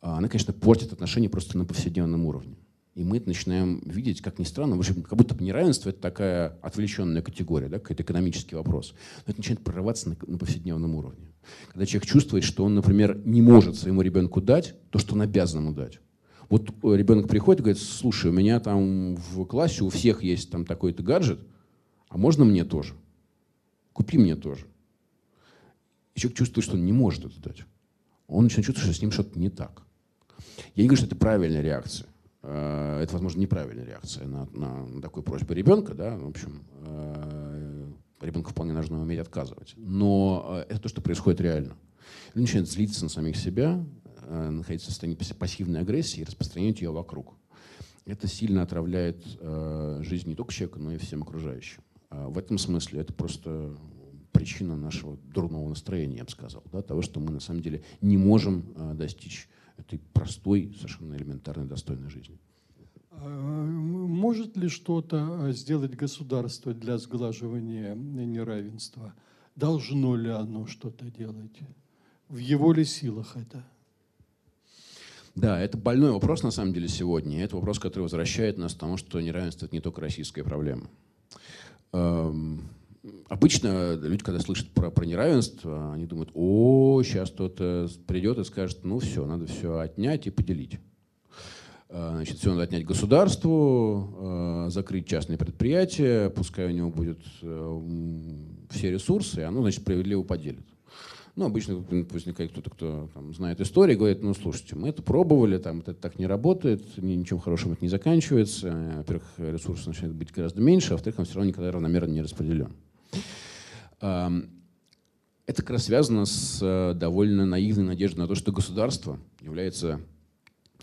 S2: она, конечно, портит отношения просто на повседневном уровне. И мы начинаем видеть, как ни странно, общем, как будто бы неравенство — это такая отвлеченная категория, да, какой-то экономический вопрос. Но это начинает прорываться на, на повседневном уровне. Когда человек чувствует, что он, например, не может своему ребенку дать то, что он обязан ему дать. Вот ребенок приходит и говорит, слушай, у меня там в классе у всех есть там такой-то гаджет, а можно мне тоже? Купи мне тоже. И человек чувствует, что он не может это дать. Он начинает чувствовать, что с ним что-то не так. Я не говорю, что это правильная реакция. Э, это, возможно, неправильная реакция на, на, такую просьбу ребенка. Да? В общем, э, ребенку вполне нужно уметь отказывать. Но э, это то, что происходит реально. Люди начинают злиться на самих себя, находиться в состоянии пассивной агрессии и распространять ее вокруг. Это сильно отравляет жизнь не только человека, но и всем окружающим. В этом смысле это просто причина нашего дурного настроения, я бы сказал, да, того, что мы на самом деле не можем достичь этой простой, совершенно элементарной, достойной жизни.
S1: А, может ли что-то а, сделать государство для сглаживания неравенства? Должно ли оно что-то делать? В его ли силах это?
S2: Да, это больной вопрос на самом деле сегодня. Это вопрос, который возвращает нас к тому, что неравенство – это не только российская проблема. Обычно люди, когда слышат про, про неравенство, они думают, о, сейчас кто-то придет и скажет, ну все, надо все отнять и поделить. А, значит, все надо отнять государству, а, закрыть частные предприятия, пускай у него будут э, все ресурсы, и оно, значит, справедливо поделит. Ну, обычно возникает кто-то, кто там, знает историю, говорит, ну, слушайте, мы это пробовали, там, это так не работает, ничем хорошим это не заканчивается. Во-первых, ресурсов начинает быть гораздо меньше, а во-вторых, он все равно никогда равномерно не распределен. Это как раз связано с э, довольно наивной надеждой на то, что государство является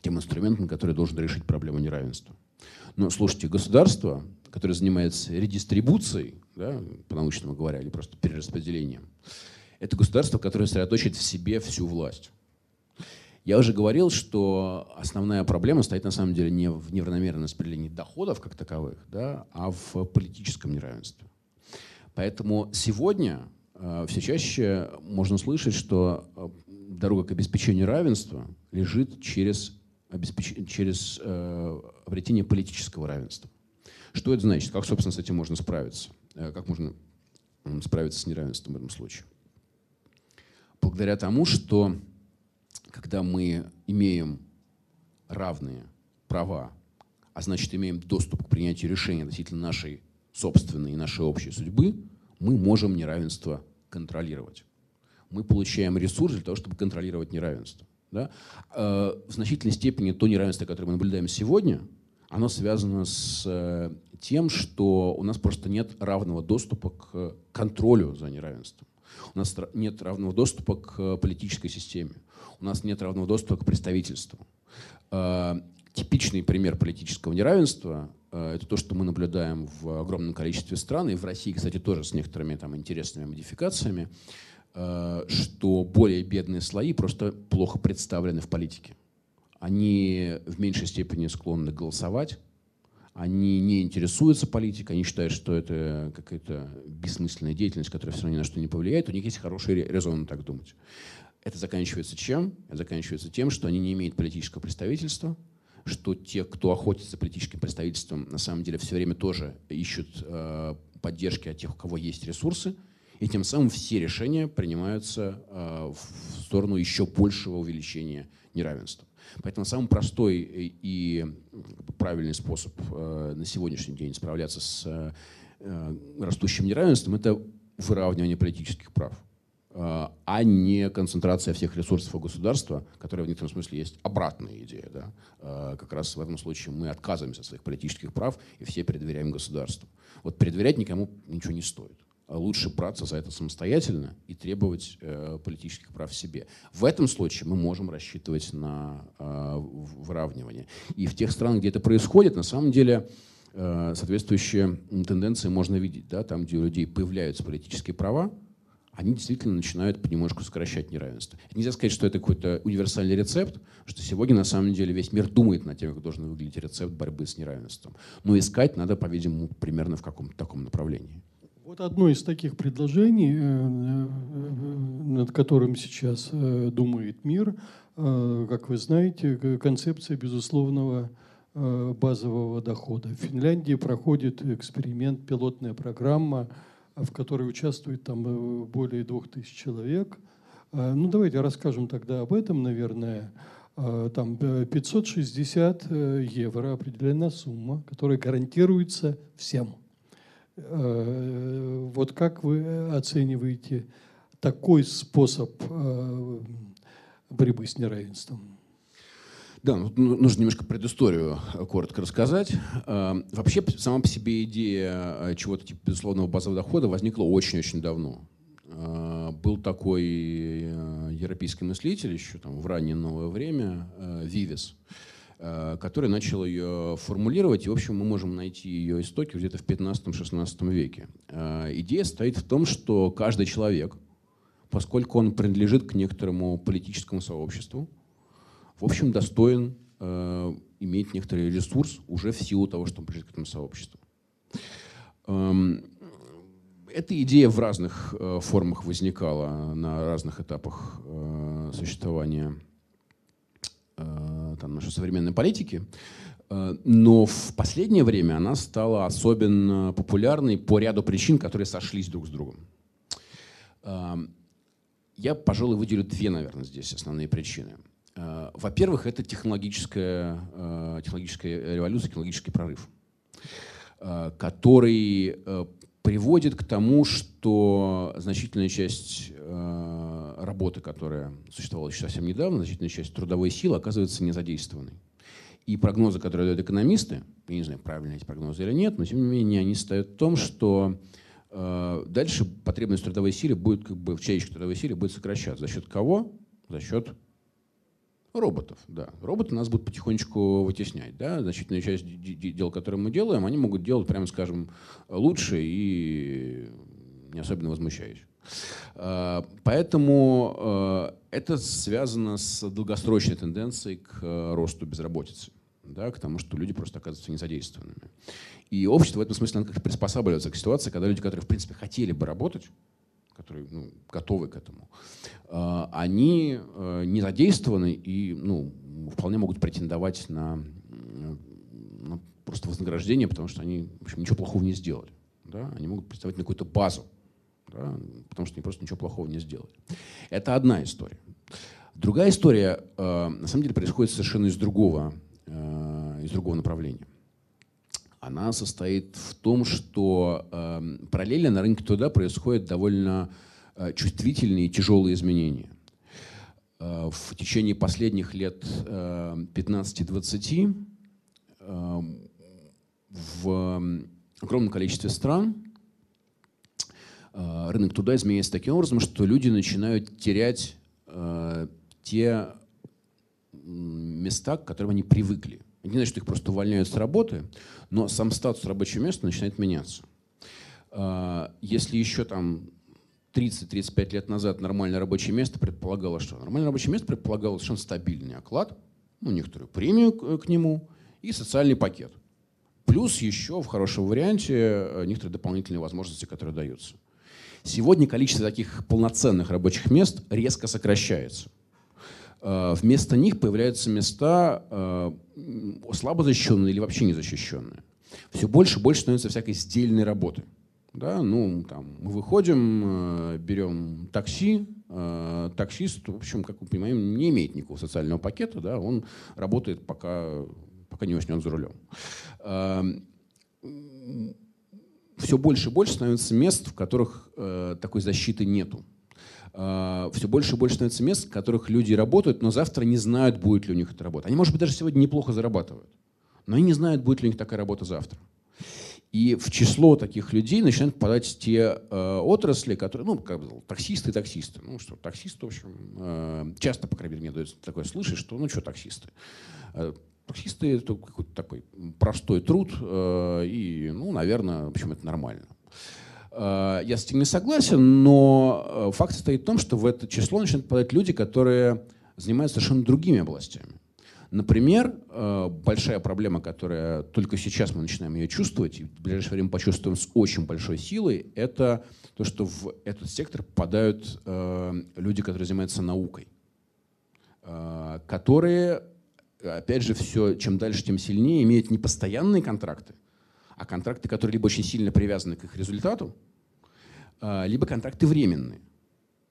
S2: тем инструментом, который должен решить проблему неравенства. Но слушайте, государство, которое занимается редистрибуцией, да, по-научному говоря, или просто перераспределением, это государство, которое сосредоточит в себе всю власть. Я уже говорил, что основная проблема стоит на самом деле не в неравномерном распределении доходов как таковых, да, а в политическом неравенстве. Поэтому сегодня э, все чаще можно слышать, что э, дорога к обеспечению равенства лежит через, обеспеч... через э, обретение политического равенства. Что это значит? Как, собственно, с этим можно справиться? Как можно справиться с неравенством в этом случае? Благодаря тому, что когда мы имеем равные права, а значит имеем доступ к принятию решений относительно нашей собственной и нашей общей судьбы, мы можем неравенство контролировать. Мы получаем ресурс для того, чтобы контролировать неравенство. Да? Э, в значительной степени то неравенство, которое мы наблюдаем сегодня, оно связано с э, тем, что у нас просто нет равного доступа к контролю за неравенством. У нас нет равного доступа к политической системе. У нас нет равного доступа к представительству. Типичный пример политического неравенства Э, это то, что мы наблюдаем в огромном количестве стран, и в России, кстати, тоже с некоторыми там интересными модификациями, э, что более бедные слои просто плохо представлены в политике. Они в меньшей степени склонны голосовать, они не интересуются политикой, они считают, что это какая-то бессмысленная деятельность, которая все равно ни на что не повлияет. У них есть хороший резон так думать. Это заканчивается чем? Это заканчивается тем, что они не имеют политического представительства, что те, кто охотится политическим представительством, на самом деле все время тоже ищут э, поддержки от тех, у кого есть ресурсы, и тем самым все решения принимаются э, в сторону еще большего увеличения неравенства. Поэтому самый простой и правильный способ э, на сегодняшний день справляться с э, растущим неравенством – это выравнивание политических прав. А, а не концентрация всех ресурсов у государства, которая в некотором смысле есть обратная идея. Да? А, как раз в этом случае мы отказываемся от своих политических прав и все передверяем государству. Вот передверять никому ничего не стоит. Лучше браться за это самостоятельно и требовать э, политических прав себе. В этом случае мы можем рассчитывать на э, выравнивание. И в тех странах, где это происходит, на самом деле э, соответствующие тенденции можно видеть. Да, там, где у людей появляются политические права, они действительно начинают понемножку сокращать неравенство. Нельзя сказать, что это какой-то универсальный рецепт, что сегодня на самом деле весь мир думает над тем, как должен выглядеть рецепт борьбы с неравенством. Но искать надо, по-видимому, примерно в каком-то таком направлении.
S1: Вот одно из таких предложений, э, э, над которым сейчас э, думает мир, как вы знаете, концепция безусловного базового дохода. В Финляндии проходит эксперимент, пилотная программа – в которой участвует там э, более двух тысяч человек. Э, ну, давайте расскажем тогда об этом, наверное. Э, там 560 евро определена сумма, которая гарантируется всем. Вот как вы оцениваете такой способ борьбы с неравенством?
S2: Да, ну, ну, нужно немножко предысторию э, коротко рассказать. Э, вообще, сама по себе идея э, чего-то типа безусловного базового дохода возникла очень-очень давно. Был такой европейский мыслитель еще там, в раннее новое время, Вивес, который начал ее формулировать. И, в общем, мы можем найти ее истоки где-то в 15-16 веке. Идея стоит в том, что каждый человек, поскольку он принадлежит к некоторому политическому сообществу, в общем, достоин э, иметь некоторый ресурс уже в силу того, что он принадлежит к этому сообществу. Эм, эта идея в разных э, формах возникала на разных этапах э, существования э, там, нашей современной политики. Э, но в последнее время она стала особенно популярной по ряду причин, которые сошлись друг с другом. Эм, я, пожалуй, выделю две, наверное, здесь основные причины. Э, во-первых, это технологическая, э, технологическая революция, технологический прорыв, э, который приводит к тому, что значительная часть работы, которая существовала еще совсем недавно, значительная часть трудовой силы оказывается незадействованной. И прогнозы, которые дают экономисты, я не знаю, правильно эти прогнозы или нет, но тем не менее они стоят в том, что дальше потребность трудовой силе будет, как бы в человеческой трудовой силе будет сокращаться. За счет кого? За счет Роботов, да. Роботы нас будут потихонечку вытеснять. Да? Значительная часть дел, которые мы делаем, они могут делать, прямо скажем, лучше и не особенно возмущаюсь. А, поэтому а, это связано с долгосрочной тенденцией к а, росту безработицы, да, к тому, что люди просто оказываются незадействованными. И общество в этом смысле надо как-то приспосабливаться к ситуации, когда люди, которые, в принципе, хотели бы работать, которые ну, готовы к этому, а, они э, не задействованы и ну, вполне могут претендовать на, на просто вознаграждение, потому что они в общем, ничего плохого не сделали. Да? Они могут представить на какую-то базу, да? потому что они просто ничего плохого не сделали. Это одна история. Другая история, э, на самом деле, происходит совершенно из другого, э, из другого направления она состоит в том, что э, параллельно на рынке труда происходят довольно э, чувствительные и тяжелые изменения. Э, в течение последних лет э, 15-20 э, в огромном количестве стран э, рынок труда изменяется таким образом, что люди начинают терять э, те места, к которым они привыкли. Не значит, их просто увольняют с работы, но сам статус рабочего места начинает меняться. А, если еще там 30-35 лет назад нормальное рабочее место предполагало что? Нормальное рабочее место предполагало совершенно стабильный оклад, ну, некоторую премию к, к нему и социальный пакет. Плюс еще в хорошем варианте э, некоторые дополнительные возможности, которые даются. Сегодня количество таких полноценных рабочих мест резко сокращается. Э, вместо них появляются места э, слабо защищенные или вообще не защищенные. Все больше и больше становится всякой сдельной работы. Да, ну, там, мы выходим, э, берем такси, таксист, в общем, как мы понимаем, не имеет никакого социального пакета, да, он работает, пока, пока не уснет за рулем. Все больше и больше становится мест, в которых такой защиты нету. А, все больше и больше становится мест, в которых люди работают, но завтра не знают, будет ли у них эта работа. Они, может быть, даже сегодня неплохо зарабатывают, но они не знают, будет ли у них такая работа завтра. И в число таких людей начинают попадать те э, отрасли, которые, ну, как бы, таксисты, таксисты. Ну, что, таксисты, в общем, э, часто, по крайней мере, мне дается такое слышать, что, ну, что таксисты. Э, Таксисты это какой-то такой простой труд, э, и, ну, наверное, в общем, это нормально. Я с этим не согласен, но факт состоит в том, что в это число начинают попадать люди, которые занимаются совершенно другими областями. Например, большая проблема, которая только сейчас мы начинаем ее чувствовать, и в ближайшее время почувствуем с очень большой силой, это то, что в этот сектор попадают люди, которые занимаются наукой, которые опять же, все, чем дальше, тем сильнее, имеют не постоянные контракты, а контракты, которые либо очень сильно привязаны к их результату, а, либо контракты временные.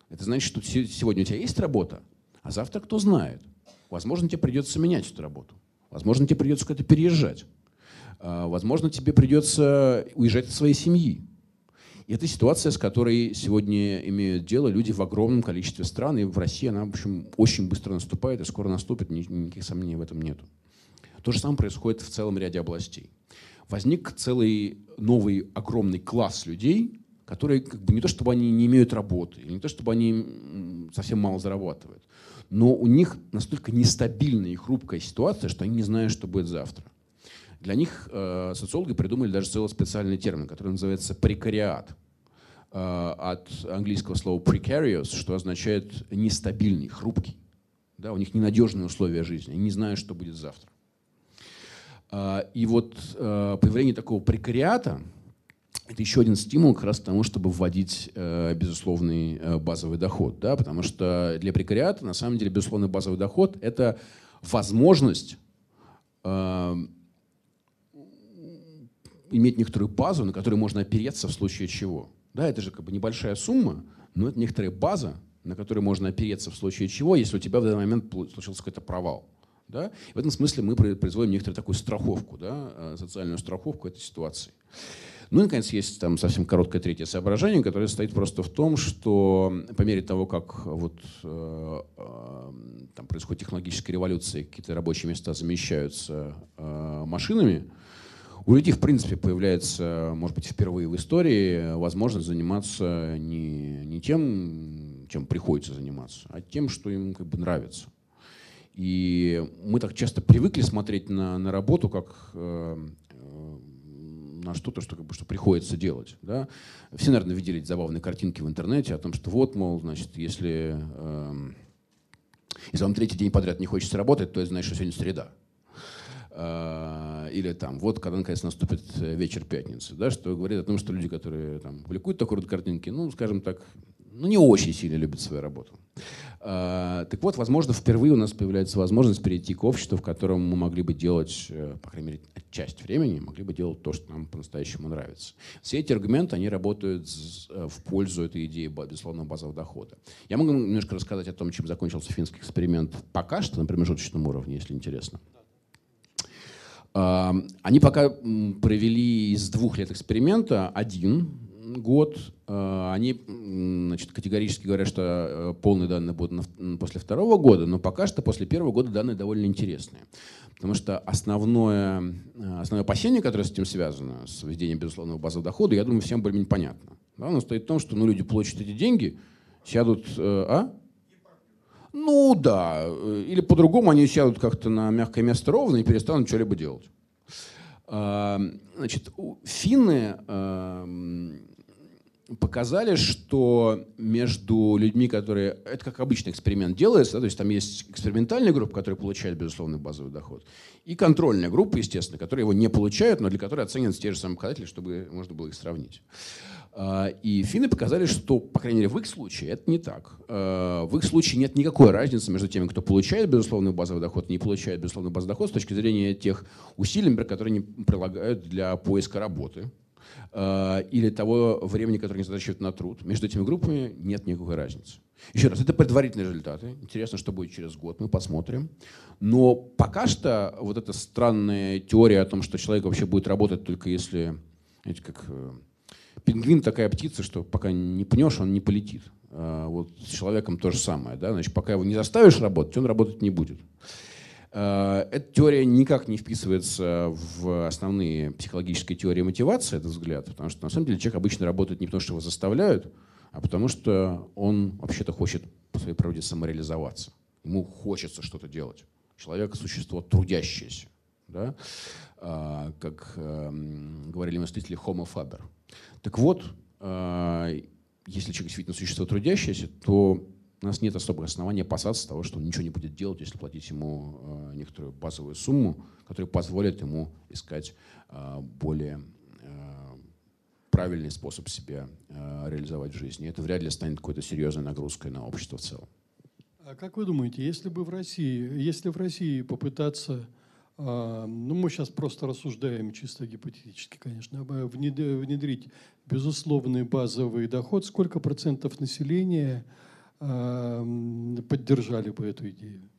S2: Это значит, что сегодня у тебя есть работа, а завтра кто знает. Возможно, тебе придется менять эту работу. Возможно, тебе придется куда-то переезжать. А, возможно, тебе придется уезжать от своей семьи. И это ситуация, с которой сегодня имеют дело люди в огромном количестве стран, и в России она, в общем, очень быстро наступает, и скоро наступит, никаких сомнений в этом нет. То же самое происходит в целом ряде областей. Возник целый новый огромный класс людей, которые как бы не то чтобы они не имеют работы, не то чтобы они совсем мало зарабатывают, но у них настолько нестабильная и хрупкая ситуация, что они не знают, что будет завтра. Для них э, социологи придумали даже целый специальный термин, который называется прекариат. Э, от английского слова precarious, что означает нестабильный, хрупкий. Да, у них ненадежные условия жизни, они не знают, что будет завтра. Э, и вот э, появление такого прекариата – это еще один стимул как раз к тому, чтобы вводить э, безусловный э, базовый доход. Да? Потому что для прекариата, на самом деле, безусловный базовый доход – это возможность э, иметь некоторую базу, на которую можно опереться в случае чего. Да, это же как бы небольшая сумма, но это некоторая база, на которую можно опереться в случае чего, если у тебя в данный момент случился какой-то провал. Да? В этом смысле мы производим некоторую такую страховку, да, э, социальную страховку этой ситуации. Ну и, наконец, есть там совсем короткое третье соображение, которое состоит просто в том, что по мере того, как вот, э, э, там происходит технологическая революция, какие-то рабочие места замещаются э, машинами, у людей, в принципе, появляется, может быть, впервые в истории возможность заниматься не, не тем, чем приходится заниматься, а тем, что им как бы нравится. И мы так часто привыкли смотреть на, на работу как э, э, на что-то, что, как бы, что приходится делать. Да? Все, наверное, видели забавные картинки в интернете о том, что вот, мол, значит, если, э, если вам третий день подряд не хочется работать, то это значит, что сегодня среда. А, или там, вот когда наконец наступит э, вечер пятницы, да, что говорит о том, что люди, которые там публикуют такой род картинки, ну, скажем так, ну, не очень сильно любят свою работу. А, так вот, возможно, впервые у нас появляется возможность перейти к обществу, в котором мы могли бы делать, э, по крайней мере, часть времени, могли бы делать то, что нам по-настоящему нравится. Все эти аргументы, они работают э, в пользу этой идеи безусловного базового дохода. Я могу немножко рассказать о том, чем закончился финский эксперимент пока что на промежуточном уровне, если интересно. Они пока провели из двух лет эксперимента один год. А, они значит, категорически говорят, что э, полные данные будут после второго года, но пока что после первого года данные довольно интересные. Потому что основное, э, основное опасение, которое с этим связано, с введением безусловного базового дохода, я думаю, всем более-менее понятно. Да, оно стоит в том, что ну, люди получат эти деньги, сядут... Э, а? Ну да, или по-другому они сядут как-то на мягкое место ровно и перестанут что-либо делать. Значит, финны показали, что между людьми, которые... Это как обычный эксперимент делается, да, то есть там есть экспериментальная группа, которая получает безусловный базовый доход, и контрольная группа, естественно, которые его не получают, но для которой оцениваются те же самые показатели, чтобы можно было их сравнить. А, и финны показали, что, по крайней мере, в их случае это не так. А, в их случае нет никакой разницы между теми, кто получает безусловный базовый доход и не получает безусловный базовый доход с точки зрения тех усилий, которые они прилагают для поиска работы или того времени, которое они затрачивают на труд. Между этими группами нет никакой разницы. Еще раз, это предварительные результаты. Интересно, что будет через год, мы посмотрим. Но пока что вот эта странная теория о том, что человек вообще будет работать только если, знаете, как э, Пингвин такая птица, что пока не пнешь, он не полетит. А вот с человеком то же самое. Да? Значит, пока его не заставишь работать, он работать не будет. А, эта теория никак не вписывается в основные психологические теории мотивации, этот взгляд, потому что на самом деле человек обычно работает не потому, что его заставляют, а потому что он вообще-то хочет по своей правде самореализоваться. Ему хочется что-то делать. Человек – существо трудящееся. Да? А, как эм, говорили мыслители Homo faber. Так вот, а, если человек действительно существо трудящееся, то у нас нет особых оснований опасаться того, что он ничего не будет делать, если платить ему э, некоторую базовую сумму, которая позволит ему искать э, более э, правильный способ себя реализовать в жизни. Это вряд ли станет какой-то серьезной нагрузкой на общество в целом.
S1: А как вы думаете, если бы в России, если в России попытаться, ну мы сейчас просто рассуждаем чисто гипотетически, конечно, внедрить безусловный базовый доход, сколько процентов населения поддержали бы эту идею?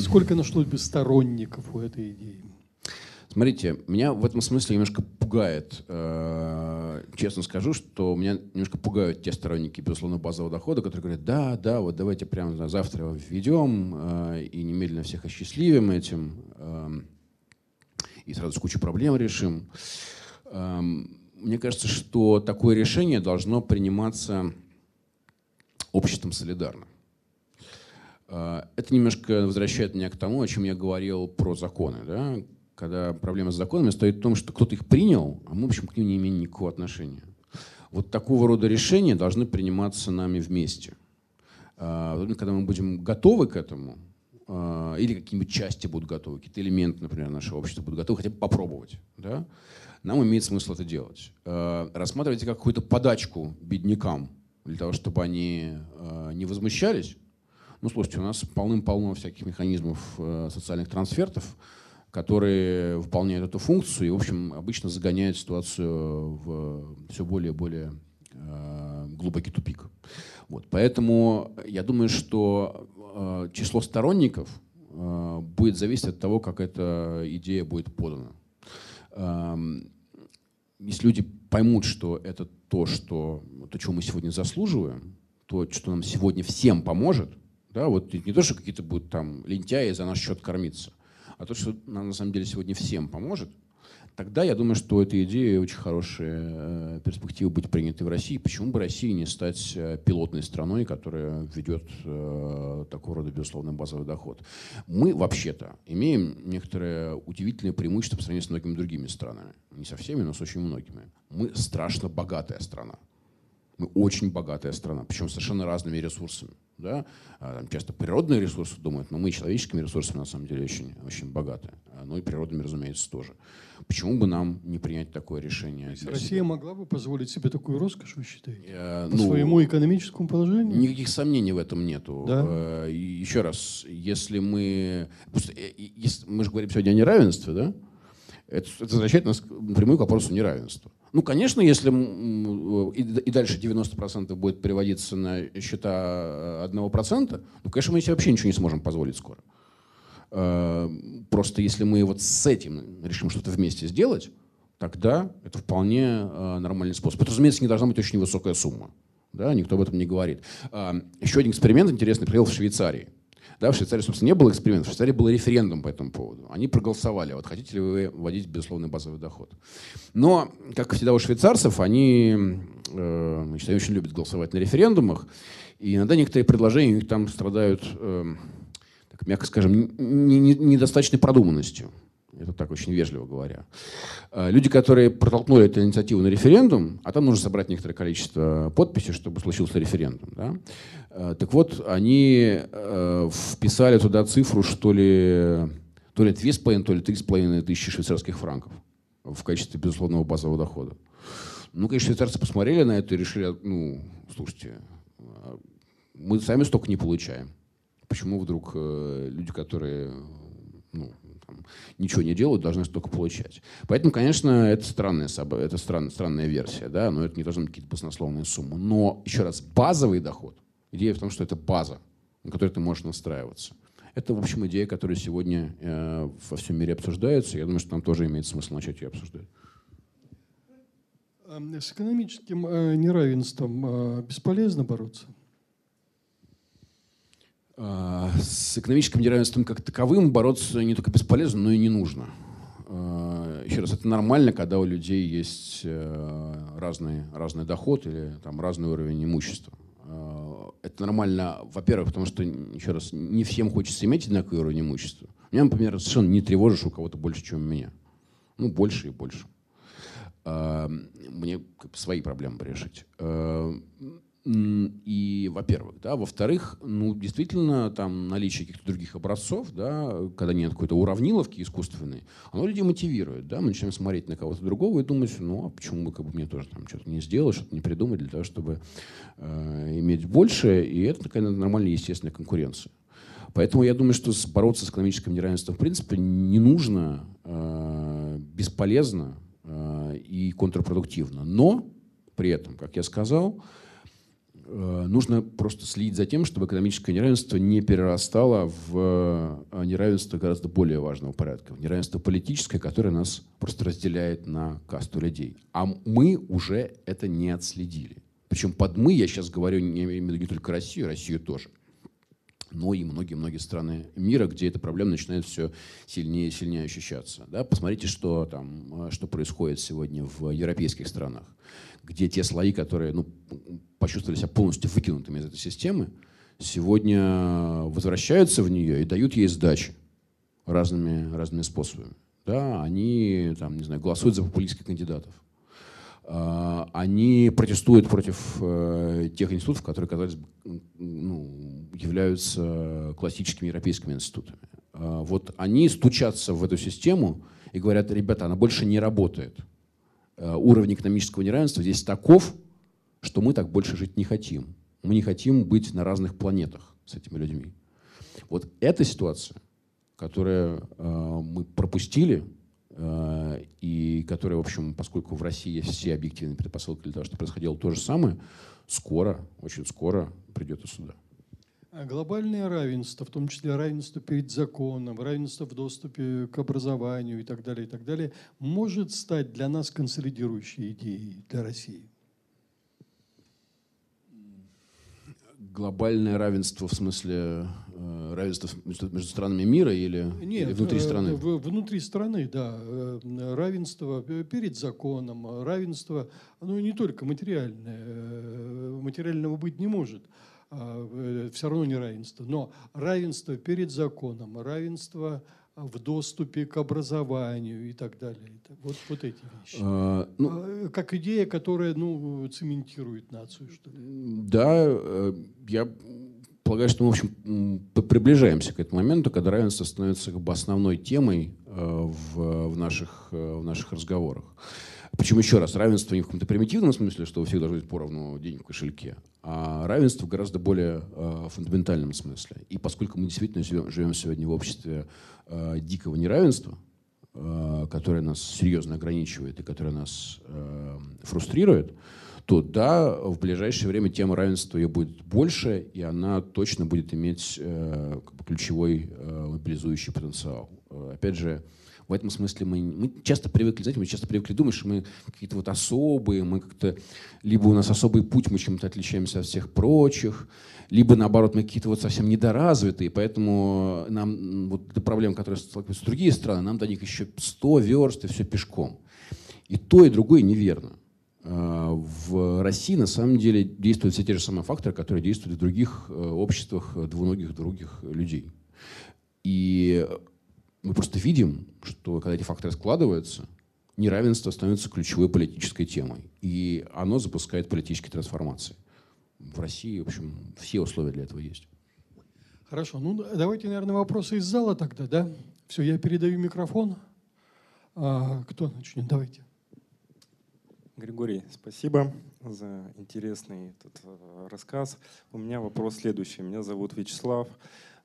S1: Сколько нашлось бы сторонников у этой идеи?
S2: Смотрите, меня в этом смысле немножко пугает, э, честно скажу, что меня немножко пугают те сторонники, безусловно, базового дохода, которые говорят, да, да, вот давайте прямо завтра его введем э, и немедленно всех осчастливим этим, э, и сразу кучу проблем решим. Мне кажется, что такое решение должно приниматься обществом солидарно. А, это немножко возвращает меня к тому, о чем я говорил про законы. Да? Когда проблема с законами стоит в том, что кто-то их принял, а мы, в общем, к ним не имеем никакого отношения. Вот такого рода решения должны приниматься нами вместе. А, когда мы будем готовы к этому, а, или какие-нибудь части будут готовы, какие-то элементы, например, нашего общества будут готовы хотя бы попробовать, да? нам имеет смысл это делать. Рассматривайте как какую-то подачку беднякам, для того, чтобы они э, не возмущались. Ну, слушайте, у нас полным-полно всяких механизмов э, социальных трансфертов, которые выполняют эту функцию и, в общем, обычно загоняют ситуацию в все более и более э, глубокий тупик. Вот. Поэтому я думаю, что э, число сторонников э, будет зависеть от того, как эта идея будет подана. Э, если люди поймут, что это то, что, то, чего мы сегодня заслуживаем, то, что нам сегодня всем поможет, да, вот не то, что какие-то будут там лентяи за наш счет кормиться, а то, что нам на самом деле сегодня всем поможет, тогда я думаю, что эта идея очень хорошая э, перспектива быть принятой в России. Почему бы России не стать э, пилотной страной, которая ведет э, такого рода, безусловно, базовый доход? Мы вообще-то имеем некоторое удивительное преимущество по сравнению с многими другими странами. Не со всеми, но с очень многими. Мы страшно богатая страна. Мы очень богатая страна, причем совершенно разными ресурсами. Да? А, там часто природные ресурсы думают, но мы человеческими ресурсами на самом деле очень, очень богаты. Ну и природными, разумеется, тоже. Почему бы нам не принять такое решение?
S1: Россия себя? могла бы позволить себе такую роскошь, вы считаете? Э, По ну, своему экономическому положению?
S2: Никаких сомнений в этом нету. Да? Э, еще раз, если мы... Э, если, мы же говорим сегодня о неравенстве, да? Это, это возвращает нас напрямую к вопросу неравенства. Ну, конечно, если и дальше 90% будет переводиться на счета 1%, ну, конечно, мы себе вообще ничего не сможем позволить скоро. Просто если мы вот с этим решим что-то вместе сделать, тогда это вполне э, нормальный способ. Это, разумеется, не должна быть очень высокая сумма. Да, никто об этом не говорит. Э, еще один эксперимент интересный проходил в Швейцарии. Да, в Швейцарии, собственно, не было эксперимента, в Швейцарии был референдум по этому поводу. Они проголосовали, вот хотите ли вы вводить безусловный базовый доход. Но, как всегда у швейцарцев, они, э, они очень любят голосовать на референдумах, и иногда некоторые предложения у них там страдают, э, так, мягко скажем, недостаточной продуманностью. Это так очень вежливо говоря. Э, люди, которые протолкнули эту инициативу на референдум, а там нужно собрать некоторое количество подписей, чтобы случился референдум. Да? Э, так вот, они э, вписали туда цифру, что ли, то ли 2,5, то ли 3,5 тысячи швейцарских франков в качестве безусловного базового дохода. Ну, конечно, швейцарцы посмотрели на это и решили, ну, слушайте, мы сами столько не получаем. Почему вдруг люди, которые ну, там, ничего не делают, должны столько получать. Поэтому, конечно, это странная, это стран, странная версия, да, но это не должны быть какие-то баснословные суммы. Но, еще раз, базовый доход, идея в том, что это база, на которой ты можешь настраиваться. Это, в общем, идея, которая сегодня э, во всем мире обсуждается. Я думаю, что нам тоже имеет смысл начать ее обсуждать.
S1: С экономическим э, неравенством э, бесполезно бороться?
S2: С экономическим неравенством как таковым бороться не только бесполезно, но и не нужно. А, еще раз, это нормально, когда у людей есть э, разный, разный доход или там, разный уровень имущества. Это нормально, во-первых, потому что, еще раз, не всем хочется иметь одинаковый уровень имущества. Меня, например, совершенно не тревожишь у кого-то больше, чем у меня. Ну, больше и больше. Мне свои проблемы решить. И, во-первых, да, во-вторых, ну, действительно, там наличие каких-то других образцов, да, когда нет какой-то уравниловки искусственной, оно людей мотивирует, да, мы начинаем смотреть на кого-то другого и думать, ну, а почему бы как бы мне тоже там что-то не сделать, что-то не придумать для того, чтобы э, иметь больше, и это такая нормальная естественная конкуренция. Поэтому я думаю, что бороться с экономическим неравенством в принципе не нужно, э, бесполезно э, и контрпродуктивно. Но при этом, как я сказал, нужно просто следить за тем, чтобы экономическое неравенство не перерастало в э, неравенство гораздо более важного порядка, в неравенство политическое, которое нас просто разделяет на касту людей. А мы уже это не отследили. Причем под «мы» я сейчас говорю не, не только Россию, Россию тоже но и многие-многие страны мира, где эта проблема начинает все сильнее и сильнее ощущаться. Да? Посмотрите, что, там, э, что происходит сегодня в европейских странах, где те слои, которые ну, почувствовали себя полностью выкинутыми из этой системы, сегодня возвращаются в нее и дают ей сдачи разными, разными способами. Да, они там, не знаю, голосуют за популистских кандидатов. А, они протестуют против э, тех институтов, которые, казалось ну, являются классическими европейскими институтами. А, вот они стучатся в эту систему и говорят, ребята, она больше не работает. А, уровень экономического неравенства здесь таков, что мы так больше жить не хотим. Мы не хотим быть на разных планетах с этими людьми. Вот эта ситуация, которую э, мы пропустили, э, и которая, в общем, поскольку в России есть все объективные предпосылки для того, чтобы происходило то же самое, скоро, очень скоро придет и сюда.
S1: А глобальное равенство, в том числе равенство перед законом, равенство в доступе к образованию и так далее, и так далее, может стать для нас консолидирующей идеей для России?
S2: глобальное равенство в смысле э, равенство между, между странами мира или,
S1: Нет,
S2: или внутри
S1: э,
S2: страны?
S1: В, внутри страны, да. Э, равенство перед законом, равенство, ну не только материальное, материального быть не может, все равно не равенство, но равенство перед законом, равенство в доступе к образованию и так далее. Вот, вот эти вещи. А, ну, а, как идея, которая ну, цементирует нацию, что ли.
S2: Да, э, я полагаю, что мы, в общем, приближаемся к этому моменту, когда равенство становится как бы основной темой э, в, в, наших, э, в наших разговорах. Причем еще раз, равенство не в каком-то примитивном смысле, что у всех должно быть поровну денег в кошельке, а равенство в гораздо более э, фундаментальном смысле. И поскольку мы действительно живем, живем сегодня в обществе э, дикого неравенства, э, которое нас серьезно ограничивает и которое нас э, фрустрирует, то да, в ближайшее время тема равенства ее будет больше, и она точно будет иметь э, как бы ключевой э, мобилизующий потенциал. Э, опять же, в этом смысле мы, мы часто привыкли, знаете, мы часто привыкли думать, что мы какие-то вот особые, мы как-то, либо у нас особый путь, мы чем-то отличаемся от всех прочих, либо наоборот мы какие-то вот совсем недоразвитые, поэтому нам вот эта проблема, которая сталкиваются другие страны, нам до них еще 100 верст и все пешком. И то, и другое неверно. А, в России на самом деле действуют все те же самые факторы, которые действуют в других э, обществах двуногих других людей. И мы просто видим, что когда эти факторы складываются, неравенство становится ключевой политической темой. И оно запускает политические трансформации. В России, в общем, все условия для этого есть.
S1: Хорошо. Ну, давайте, наверное, вопросы из зала тогда, да? Все, я передаю микрофон. А, кто начнет? Давайте.
S3: Григорий, спасибо за интересный этот э, рассказ. У меня вопрос следующий. Меня зовут Вячеслав.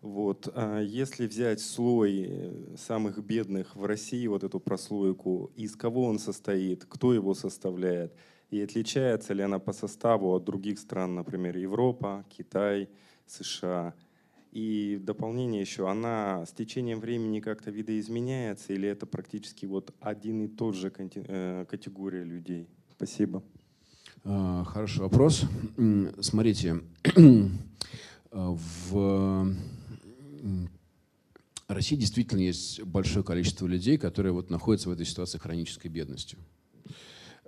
S3: Вот. А если взять слой самых бедных в России, вот эту прослойку, из кого он состоит, кто его составляет, и отличается ли она по составу от других стран, например, Европа, Китай, США. И в дополнение еще, она с течением времени как-то видоизменяется или это практически вот один и тот же э, категория людей? Спасибо.
S2: А, хороший вопрос. Смотрите, [CLEARS THROAT] в России действительно есть большое количество людей, которые вот находятся в этой ситуации хронической бедности.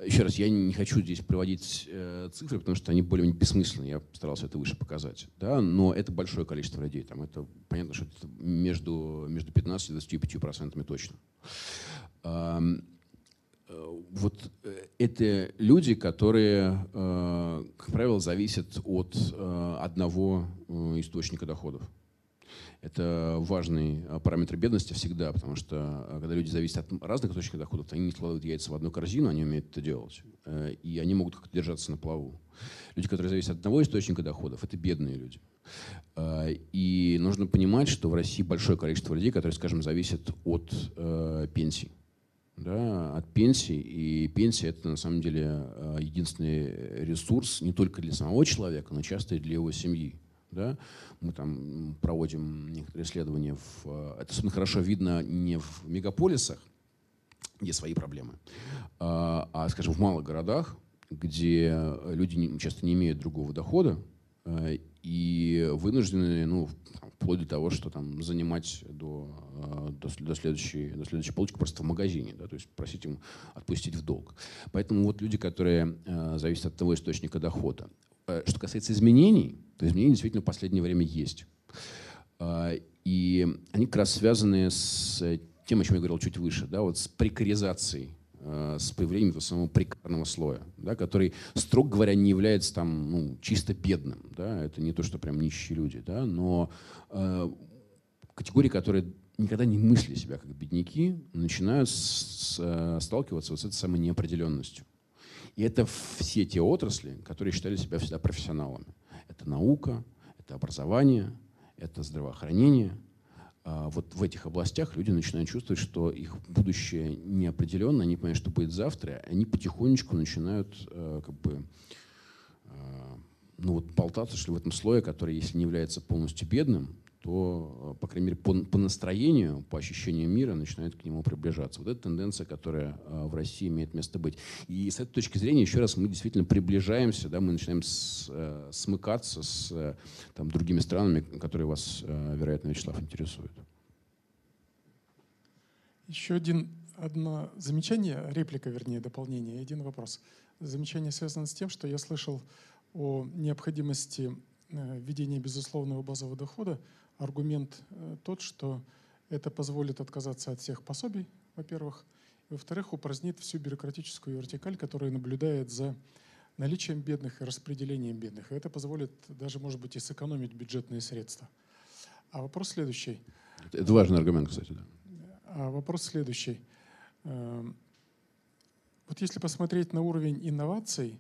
S2: Еще раз, я не хочу здесь приводить э, цифры, потому что они более-менее бессмысленны. Я старался это выше показать. Да? Но это большое количество людей. Там это, понятно, что это между, между 15 и 25 процентами точно. Э, вот э, это люди, которые, как правило, зависят от одного источника доходов. Это важный э, параметр бедности всегда, потому что э, когда люди зависят от разных источников доходов, они не складывают яйца в одну корзину, они умеют это делать. Э, и они могут как-то держаться на плаву. Люди, которые зависят от одного источника доходов, это бедные люди. И нужно понимать, что в России большое количество людей, которые, скажем, зависят от пенсий да, от пенсии. И пенсия – это на самом деле единственный ресурс не только для самого человека, но часто и для его семьи. Да? Мы там проводим некоторые исследования. В, э, это особенно хорошо видно не в мегаполисах, где свои проблемы, а, а скажем, в малых городах, где люди часто не имеют другого дохода э, и вынуждены, ну, вплоть до того, что там занимать до, э, до, до, следующей, до следующей полочки просто в магазине, да, то есть просить им отпустить в долг. Поэтому вот люди, которые зависят от того источника дохода. Э, что касается изменений, то изменения действительно в последнее время есть. А, и они как раз связаны с тем, о чем я говорил чуть выше, да, вот с прекаризацией, э, с появлением этого самого прекарного слоя, да, который, строго говоря, не является там, ну, чисто бедным. Да, это не то, что прям нищие люди, да, но э, категории, которые никогда не мыслили себя как бедняки, начинают с, с, сталкиваться вот с этой самой неопределенностью. И это все те отрасли, которые считали себя всегда профессионалами. Это наука, это образование, это здравоохранение. А вот в этих областях люди начинают чувствовать, что их будущее неопределенно, они понимают, что будет завтра, они потихонечку начинают э, как бы э, ну вот болтаться, что в этом слое, который, если не является полностью бедным, то, э, по крайней мере, по, по настроению, по ощущению мира начинает к нему приближаться. Вот это тенденция, которая э, в России имеет место быть. И с этой точки зрения, еще раз, мы действительно приближаемся, да, мы начинаем с, э, смыкаться с там, другими странами, которые вас, вероятно, Вячеслав, интересуют.
S4: Еще один, одно замечание, реплика, вернее, дополнение, один вопрос. Замечание связано с тем, что я слышал о необходимости введения безусловного базового дохода аргумент э, тот, что это позволит отказаться от всех пособий, во-первых, и, во-вторых, упразднит всю бюрократическую вертикаль, которая наблюдает за наличием бедных и распределением бедных. И это позволит даже, может быть, и сэкономить бюджетные средства. А вопрос следующий.
S2: Это важный аргумент, кстати. Да.
S4: А вопрос следующий. Эм, вот если посмотреть на уровень инноваций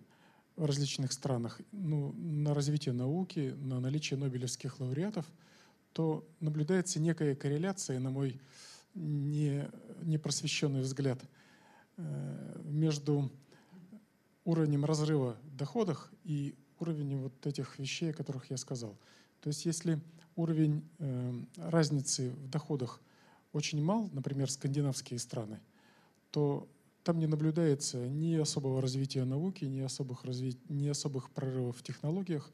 S4: в различных странах, ну, на развитие науки, на наличие нобелевских лауреатов – то наблюдается некая корреляция, на мой не, непросвещенный взгляд, э, между уровнем разрыва в доходах и уровнем вот этих вещей, о которых я сказал. То есть если уровень э, разницы в доходах очень мал, например, скандинавские страны, то там не наблюдается ни особого развития науки, ни особых, разви... ни особых прорывов в технологиях.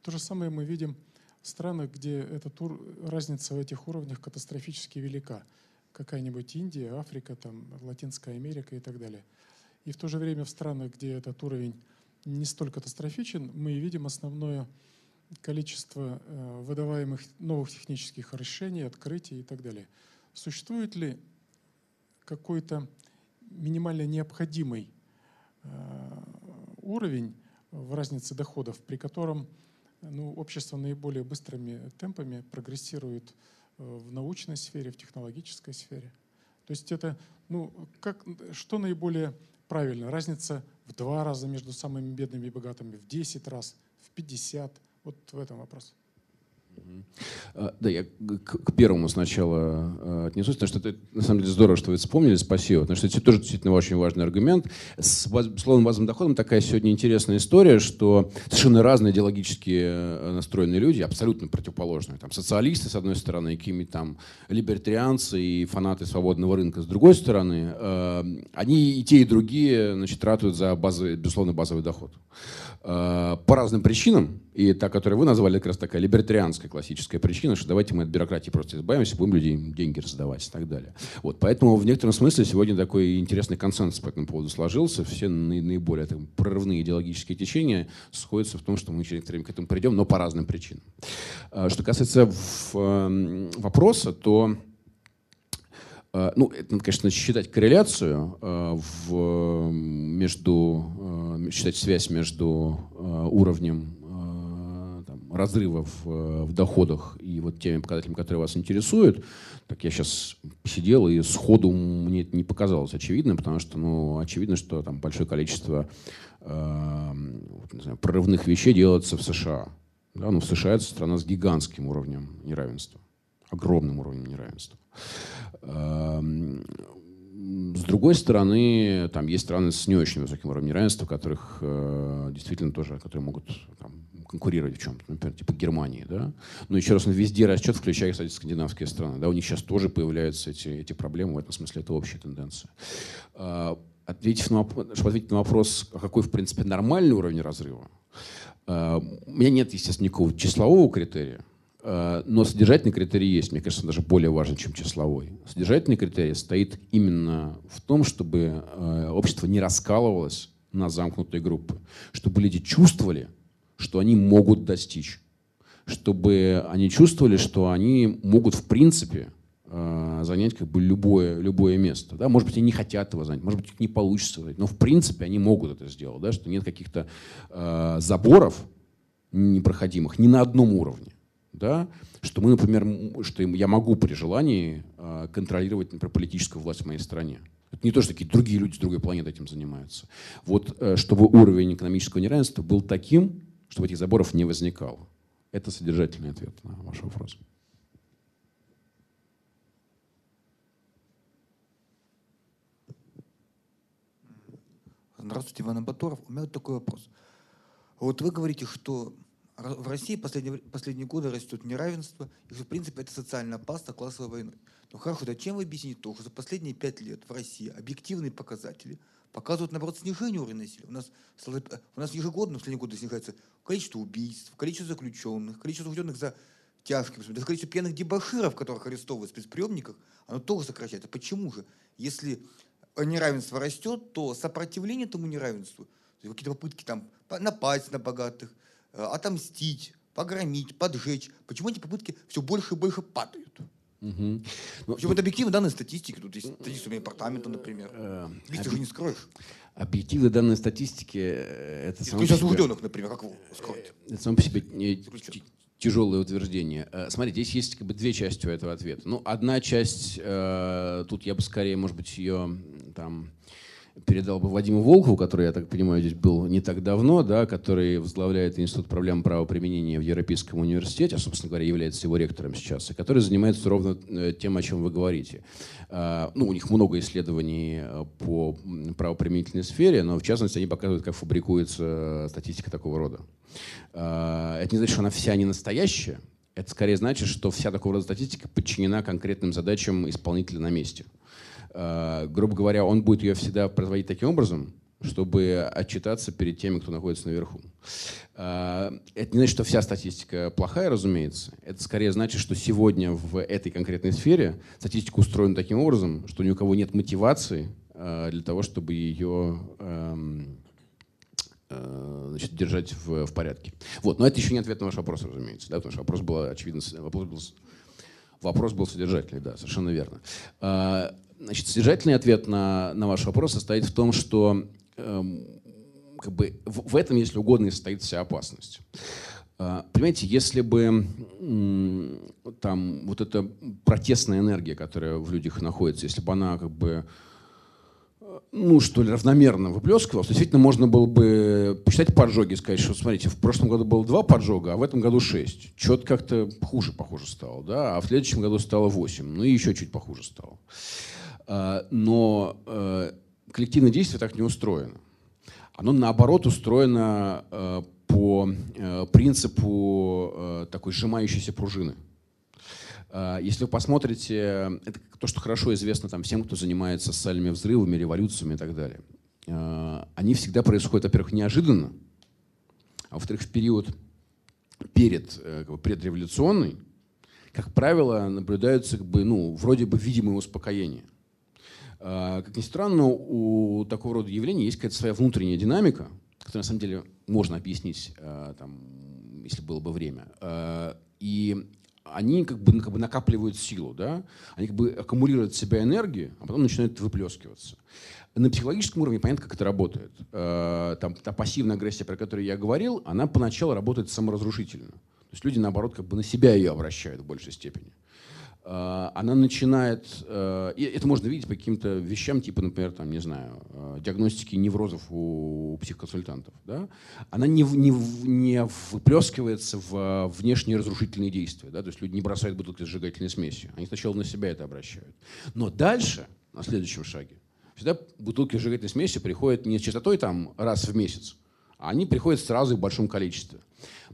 S4: То же самое мы видим странах, где эта тур, разница в этих уровнях катастрофически велика. Какая-нибудь Индия, Африка, там, Латинская Америка и так далее. И в то же время в странах, где этот уровень не столь катастрофичен, мы видим основное количество э, выдаваемых новых технических решений, открытий и так далее. Существует ли какой-то минимально необходимый э, уровень в разнице доходов, при котором ну, общество наиболее быстрыми темпами прогрессирует э, в научной сфере, в технологической сфере. То есть это, ну, как, что наиболее правильно? Разница в два раза между самыми бедными и богатыми, в 10 раз, в 50. Вот в этом вопрос.
S2: А, да, я к первому сначала а, отнесусь, потому что это на самом деле здорово, что вы вспомнили, спасибо. Потому что это тоже действительно очень важный аргумент. С словом базовым доходом такая сегодня интересная история, что совершенно разные идеологически э, настроенные люди, абсолютно противоположные. Там социалисты, с одной стороны, какие-нибудь там либертарианцы и фанаты свободного рынка, с другой стороны, э, они и те, и другие значит, ратуют за базовый, безусловно, базовый доход. Э, по разным причинам, и та, которую вы назвали, как раз такая либертарианская, бюрократическая классическая причина, что давайте мы от бюрократии просто избавимся, будем людям деньги раздавать и так далее. Вот, поэтому в некотором смысле сегодня такой интересный консенсус по этому поводу сложился. Все наиболее там, прорывные идеологические течения сходятся в том, что мы через некоторое время к этому придем, но по разным причинам. А, что касается эм, вопроса, то э, ну, это надо, конечно, считать корреляцию э, в, между, э, считать связь между уровнем разрыва в, в доходах и вот теми показателями, которые вас интересуют, так я сейчас сидел и сходу мне это не показалось очевидным, потому что, ну, очевидно, что там большое количество э, не знаю, прорывных вещей делается в США. Да, ну, в США это страна с гигантским уровнем неравенства, огромным уровнем неравенства. Эм, с другой стороны, там есть страны с не очень высоким уровнем неравенства, которых э, действительно тоже, которые могут там, конкурировать в чем-то, например, типа Германии, да. Но еще раз, везде растет, включая, кстати, скандинавские страны, да, у них сейчас тоже появляются эти, эти проблемы, в этом смысле это общая тенденция. А, ответив на, чтобы ответить на вопрос, а какой, в принципе, нормальный уровень разрыва, а, у меня нет, естественно, никакого числового критерия, но содержательный критерий есть, мне кажется, даже более важен, чем числовой. Содержательный критерий стоит именно в том, чтобы общество не раскалывалось на замкнутые группы, чтобы люди чувствовали, что они могут достичь, чтобы они чувствовали, что они могут в принципе э, занять как бы любое, любое место. Да? Может быть, они не хотят его занять, может быть, не получится занять, но в принципе они могут это сделать, да? что нет каких-то э, заборов непроходимых ни на одном уровне. Да? Что мы, например, что я могу при желании э, контролировать, например, политическую власть в моей стране. Это не то, что какие-то другие люди с другой планеты этим занимаются. Вот э, чтобы уровень экономического неравенства был таким, чтобы этих заборов не возникало. Это содержательный ответ на ваш вопрос.
S5: Здравствуйте, Иван Абаторов. У меня вот такой вопрос. Вот вы говорите, что в России последние, последние годы растет неравенство, и в принципе, это социально опасно классовой войной. Но хорошо, да чем вы объясните то, что за последние пять лет в России объективные показатели – показывают, наоборот, снижение уровня насилия. У нас, у нас ежегодно в последние годы снижается количество убийств, количество заключенных, количество заключенных за тяжкие даже количество пьяных дебаширов, которых арестовывают в спецприемниках, оно тоже сокращается. Почему же? Если неравенство растет, то сопротивление этому неравенству, какие-то попытки там напасть на богатых, отомстить, погромить, поджечь, почему эти попытки все больше и больше падают? Угу. Причем это объективные данные статистики. Тут есть статистика департамента, например. Э, Ведь ты же не скроешь.
S2: Объективные данные статистики э, это
S5: само осужденных, например, как вы скроете?
S2: Э, это само по себе тяжелое утверждение. Смотрите, здесь есть как бы две части у этого ответа. Ну, одна часть, тут я бы скорее, может быть, ее там передал бы Вадиму Волкову, который, я так понимаю, здесь был не так давно, да, который возглавляет Институт проблем правоприменения в Европейском университете, а, собственно говоря, является его ректором сейчас, и который занимается ровно э, тем, о чем вы говорите. А, ну, у них много исследований э, по правоприменительной сфере, но в частности они показывают, как фабрикуется статистика такого рода. А, это не значит, что она вся не настоящая, это скорее значит, что вся такого рода статистика подчинена конкретным задачам исполнителя на месте. Э, грубо говоря, он будет ее всегда производить таким образом, чтобы отчитаться перед теми, кто находится наверху. Э, это не значит, что вся статистика плохая, разумеется. Это скорее значит, что сегодня в этой конкретной сфере статистика устроена таким образом, что ни у кого нет мотивации э, для того, чтобы ее эм, значит, держать в, в порядке. Вот. Но это еще не ответ на ваш вопрос, разумеется. Да, потому что вопрос был, очевидно, вопрос был, вопрос был содержательный, да, совершенно верно. Значит, содержательный ответ на, на ваш вопрос состоит в том, что эм, как бы в, в этом, если угодно, и состоит вся опасность. Э, понимаете, если бы э, там вот эта протестная энергия, которая в людях находится, если бы она как бы ну, что ли, равномерно выплескивалось, действительно можно было бы посчитать поджоги и сказать, что, смотрите, в прошлом году было два поджога, а в этом году шесть. Что-то как-то хуже, похоже, стало, да, а в следующем году стало восемь, ну и еще чуть похуже стало. А, но э, коллективное действие так не устроено. Оно, наоборот, устроено э, по э, принципу такой сжимающейся пружины. А, если вы посмотрите, это то, что хорошо известно там, всем, кто занимается социальными взрывами, революциями и так далее. А, они всегда происходят, во-первых, неожиданно, а во-вторых, в период перед как бы, предреволюционной, как правило, наблюдаются как бы, ну, вроде бы видимые успокоения. А, как ни странно, у такого рода явлений есть какая-то своя внутренняя динамика, которую на самом деле можно объяснить, а, там, если было бы время. А, и они как бы, как бы накапливают силу, да? они как бы аккумулируют в себя энергию, а потом начинают выплескиваться. На психологическом уровне понятно, как это работает. Там, та пассивная агрессия, про которую я говорил, она поначалу работает саморазрушительно. То есть люди, наоборот, как бы на себя ее обращают в большей степени. А, она начинает, э, и это можно видеть по каким-то вещам, типа, например, там, не знаю, э, диагностики неврозов у психоконсультантов. Да? Она не, не, не выплескивается в внешние разрушительные действия. Да? То есть люди не бросают бутылки с сжигательной смесью. Они сначала на себя это обращают. Но дальше, на следующем шаге, всегда бутылки с сжигательной смесью приходят не с частотой там раз в месяц, а они приходят сразу в большом количестве.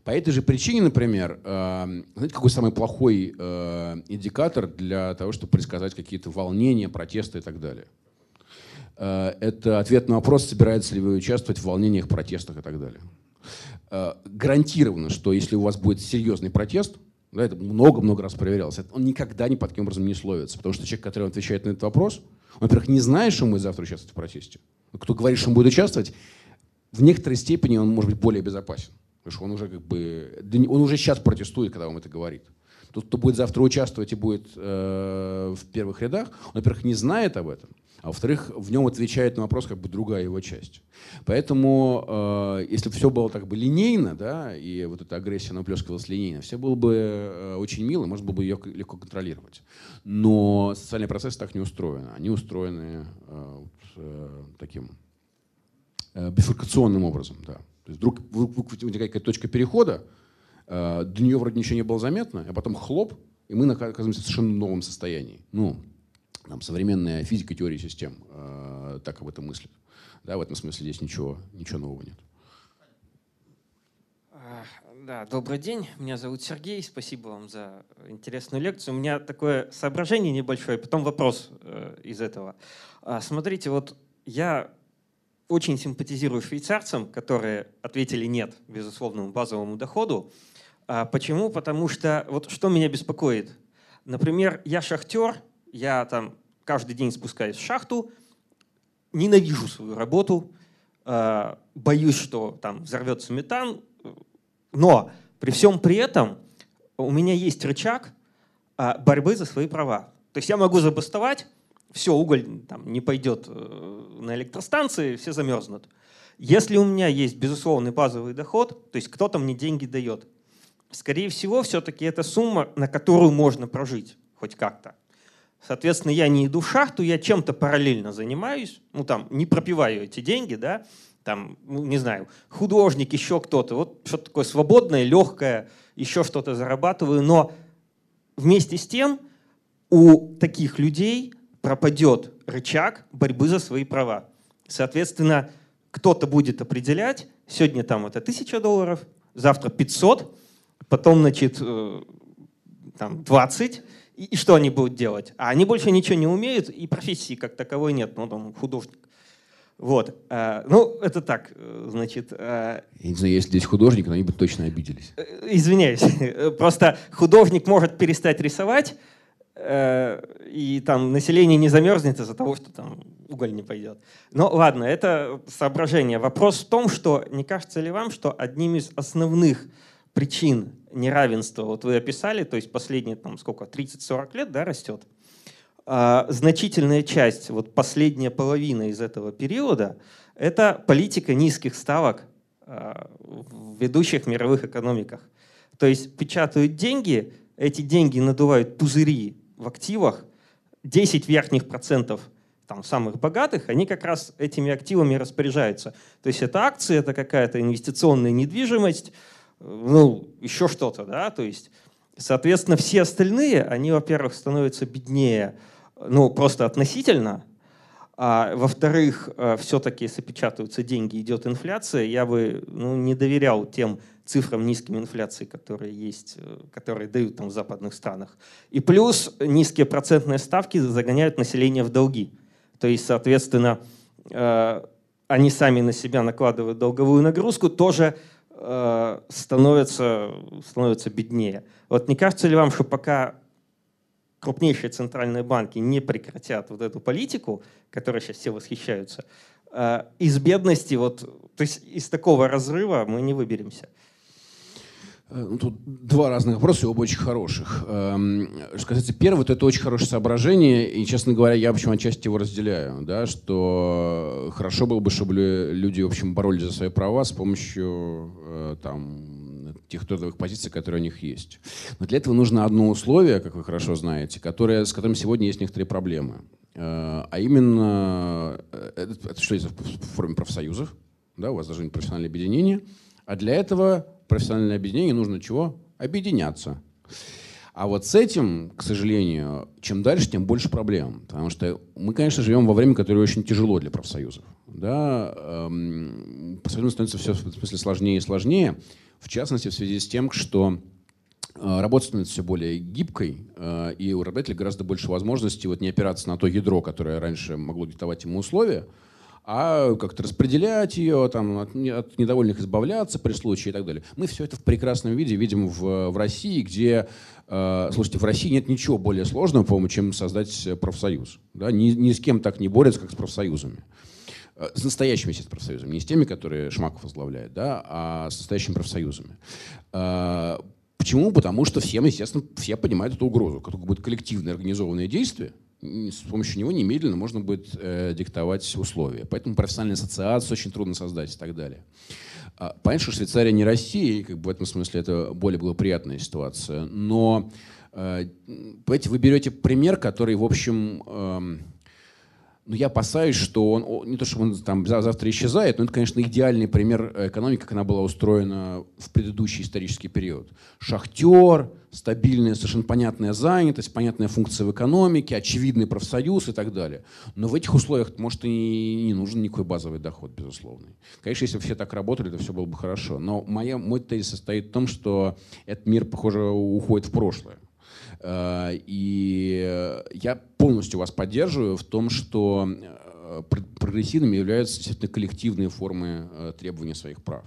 S2: По этой же причине, например, э, знаете, какой самый плохой э, индикатор для того, чтобы предсказать какие-то волнения, протесты и так далее? Э, это ответ на вопрос, собираетесь ли вы участвовать в волнениях, протестах и так далее. Гарантированно, что если у вас будет серьезный протест, да, это много-много раз проверялось, он никогда ни под каким образом не словится. Потому что человек, который отвечает на этот вопрос, он, во-первых, не знает, что он будет завтра участвовать в протесте. Кто говорит, что он будет участвовать, в некоторой степени он может быть более безопасен. Потому что он уже как бы, он уже сейчас протестует, когда вам это говорит. Тот, кто будет завтра участвовать и будет э, в первых рядах, он, во-первых, не знает об этом, а во-вторых, в нем отвечает на вопрос как бы другая его часть. Поэтому, э, если бы все было так бы линейно, да, и вот эта агрессия наплескивалась линейно, все было бы э, очень мило, можно было бы ее легко контролировать. Но социальные процессы так не устроены. Они устроены э, вот, э, таким э, бифуркационным образом, да. То есть вдруг, возникает какая-то точка перехода, э, до нее вроде ничего не было заметно, а потом хлоп, и мы оказываемся в совершенно новом состоянии. Ну, там, современная физика теории систем э, так об этом мыслит. Да, в этом смысле здесь ничего, ничего нового нет.
S6: А, да, добрый день. Меня зовут Сергей. Спасибо вам за интересную лекцию. У меня такое соображение небольшое, потом вопрос э, из этого. А, смотрите, вот я очень симпатизирую швейцарцам, которые ответили «нет» безусловному базовому доходу. А почему? Потому что вот что меня беспокоит. Например, я шахтер, я там каждый день спускаюсь в шахту, ненавижу свою работу, а, боюсь, что там взорвется метан, но при всем при этом у меня есть рычаг а, борьбы за свои права. То есть я могу забастовать, все, уголь там, не пойдет э, на электростанции, все замерзнут. Если у меня есть безусловный базовый доход, то есть кто-то мне деньги дает, скорее всего, все-таки это сумма, на которую можно прожить хоть как-то. Соответственно, я не иду в шахту, я чем-то параллельно занимаюсь, ну там не пропиваю эти деньги, да, там, ну, не знаю, художник, еще кто-то, вот что-то такое свободное, легкое, еще что-то зарабатываю, но вместе с тем у таких людей пропадет рычаг борьбы за свои права. Соответственно, кто-то будет определять, сегодня там это 1000 долларов, завтра 500, потом, значит, э, там 20, и, и что они будут делать? А они больше ничего не умеют, и профессии как таковой нет, ну там художник. Вот. А, ну, это так, э, значит...
S2: Я не знаю, если здесь художник, но они бы точно обиделись.
S6: Извиняюсь. [LAUGHS] Просто художник может перестать рисовать, Э, и там население не замерзнет из-за того, что там уголь не пойдет. Но ладно, это соображение. Вопрос в том, что не кажется ли вам, что одним из основных причин неравенства, вот вы описали, то есть последние там сколько, 30-40 лет, да, растет, а, значительная часть, вот последняя половина из этого периода, это политика низких ставок а, в ведущих мировых экономиках. То есть печатают деньги, эти деньги надувают пузыри в активах 10 верхних процентов там, самых богатых, они как раз этими активами распоряжаются. То есть это акции, это какая-то инвестиционная недвижимость, ну, еще что-то, да, то есть, соответственно, все остальные, они, во-первых, становятся беднее, ну, просто относительно, а во-вторых, э, все-таки, если печатаются деньги, идет инфляция, я бы ну, не доверял тем цифрам низкими инфляции, которые есть, э, которые дают там в западных странах. И плюс низкие процентные ставки загоняют население в долги. То есть, соответственно, э, они сами на себя накладывают долговую нагрузку, тоже э, становятся, становятся беднее. Вот не кажется ли вам, что пока крупнейшие центральные банки не прекратят вот эту политику, которой сейчас все восхищаются, из бедности, вот, то есть из такого разрыва мы не выберемся?
S2: Э, ну, тут два разных вопроса, оба очень хороших. Эм, что касается первого, то это очень хорошее соображение, и, честно говоря, я, в общем, отчасти его разделяю, да, что хорошо было бы, чтобы люди, в общем, боролись за свои права с помощью э, там, тех трудовых позиций, которые у них есть. Но для этого нужно одно условие, как вы хорошо знаете, которое, с которым сегодня есть некоторые проблемы. Э, а именно, это, это что есть в форме профсоюзов, да, у вас должны быть профессиональные объединения, а для этого профессиональное объединение нужно чего? Объединяться. А вот с этим, к сожалению, чем дальше, тем больше проблем. Потому что мы, конечно, живем во время, которое очень тяжело для профсоюзов. Да? Эм, становится все в смысле сложнее и сложнее. В частности, в связи с тем, что э, работа становится все более гибкой, э, и у работодателя гораздо больше возможностей вот не опираться на то ядро, которое раньше могло диктовать ему условия, а как-то распределять ее, там, от, от недовольных избавляться при случае и так далее. Мы все это в прекрасном виде видим в, в России, где, э, слушайте, в России нет ничего более сложного, по-моему, чем создать профсоюз. Да? Ни, ни с кем так не борются, как с профсоюзами. Э, с настоящими, естественно, профсоюзами. Не с теми, которые Шмаков возглавляет, да, а с настоящими профсоюзами. Э, почему? Потому что всем, естественно, все понимают эту угрозу. Как только будет коллективное организованное действие, с помощью него немедленно можно будет э, диктовать условия. Поэтому профессиональные ассоциации очень трудно создать и так далее. А, понятно, что Швейцария не Россия, и как бы в этом смысле это более благоприятная ситуация. Но, э, понимаете, вы берете пример, который, в общем, э, но я опасаюсь, что он, не то, что он там завтра исчезает, но это, конечно, идеальный пример экономики, как она была устроена в предыдущий исторический период. Шахтер, стабильная, совершенно понятная занятость, понятная функция в экономике, очевидный профсоюз и так далее. Но в этих условиях, может, и не нужен никакой базовый доход, безусловно. Конечно, если бы все так работали, то все было бы хорошо. Но моя, мой тезис состоит в том, что этот мир, похоже, уходит в прошлое. Э, и я полностью вас поддерживаю в том, что э, прогрессивными являются действительно коллективные формы э, требования своих прав.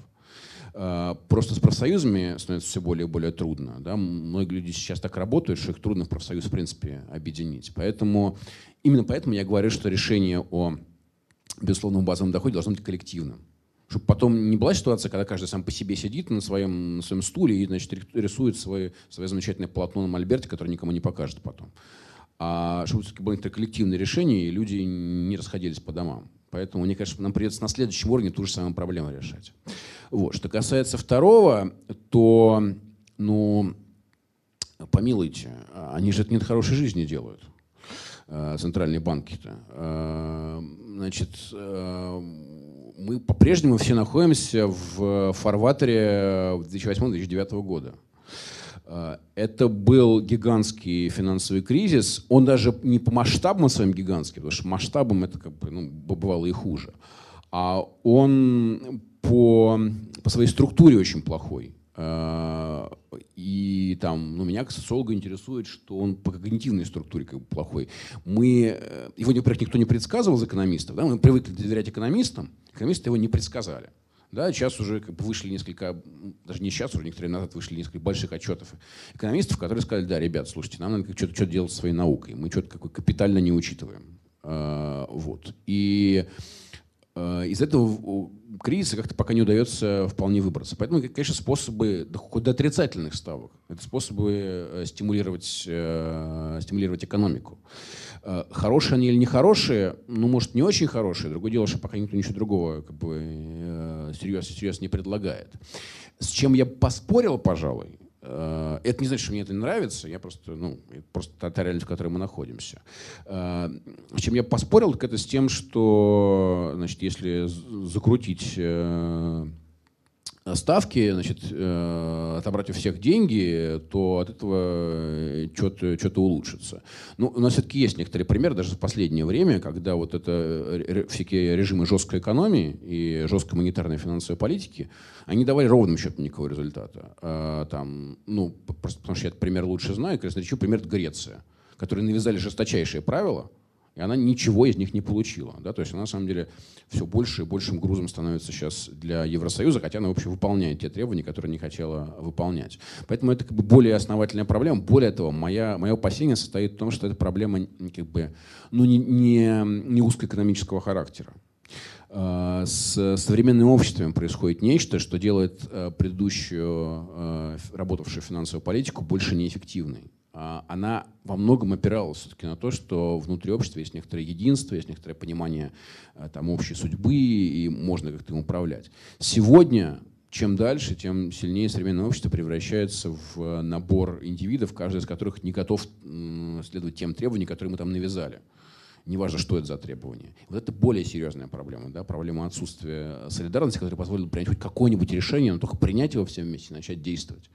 S2: Просто с профсоюзами становится все более и более трудно. Да? Многие люди сейчас так работают, что их трудно в профсоюз в принципе объединить. Поэтому, именно поэтому я говорю, что решение о безусловном базовом доходе должно быть коллективным чтобы потом не была ситуация, когда каждый сам по себе сидит на своем, на своем стуле и значит, рисует свое, свое замечательное полотно на мольберте, которое никому не покажет потом. А чтобы все-таки было коллективное решение, и люди не расходились по домам. Поэтому, мне кажется, нам придется на следующем уровне ту же самую проблему решать. Вот. Что касается второго, то, ну, помилуйте, они же это нет хорошей жизни делают, э, центральные банки-то. Э, значит, мы по-прежнему все находимся в фарватере 2008-2009 года. Э, это был гигантский финансовый кризис. Он даже не по масштабам своим гигантский, потому что масштабам это как бы, ну, бывало и хуже. А он по, по своей структуре очень плохой. Э, и там, ну, меня как социолога интересует, что он по когнитивной структуре как бы плохой. Мы, э, его, во-первых, никто не предсказывал из экономистов. Да? Мы привыкли доверять экономистам. Экономисты его не предсказали. Да, сейчас уже вышли несколько, даже не сейчас, уже некоторые назад вышли несколько больших отчетов экономистов, которые сказали, да, ребят, слушайте, нам надо что-то что делать со своей наукой, мы что-то какой капитально не учитываем. А, вот. И а, из этого кризиса как-то пока не удается вполне выбраться. Поэтому, конечно, способы хоть до отрицательных ставок, это способы э, стимулировать, э, стимулировать экономику. Э, хорошие они или нехорошие, ну, может, не очень хорошие. Другое дело, что пока никто ничего другого как бы, серьезно, серьезно не предлагает. С чем я поспорил, пожалуй, Э, это не значит, что мне это не нравится, я просто, ну, просто та, та реальность, в которой мы находимся. Э, с чем я поспорил, так это с тем, что, значит, если закрутить э, ставки, значит, отобрать у всех деньги, то от этого что-то что улучшится. Ну, у нас все-таки есть некоторые примеры, даже в последнее время, когда вот это всякие режимы жесткой экономии и жесткой монетарной финансовой политики они давали ровным счетом никакого результата. А, там, ну, просто потому что я этот пример лучше знаю, красноречивый пример — Греция, которые навязали жесточайшие правила, И она ничего из них не получила. Да? То есть она, на самом деле, все больше и большим грузом становится сейчас для Евросоюза, хотя она, в общем, выполняет те требования, которые не хотела выполнять. Поэтому это как бы более основательная проблема. Более того, моя, мое опасение состоит в том, что эта проблема как бы, ну, не, не, не узкоэкономического характера. А, с современным обществом происходит нечто, что делает э, предыдущую э, работавшую финансовую политику больше неэффективной. А, она во многом опиралась все-таки на то, что внутри общества есть некоторое единство, есть некоторое понимание э, там, общей судьбы, и можно как-то им управлять. Сегодня чем дальше, тем сильнее современное общество превращается в набор индивидов, каждый из которых не готов следовать тем требованиям, которые мы там навязали неважно, что это за требования. Вот это более серьезная проблема, да, проблема отсутствия солидарности, которая позволит принять хоть какое-нибудь решение, но только принять его всем вместе и начать действовать.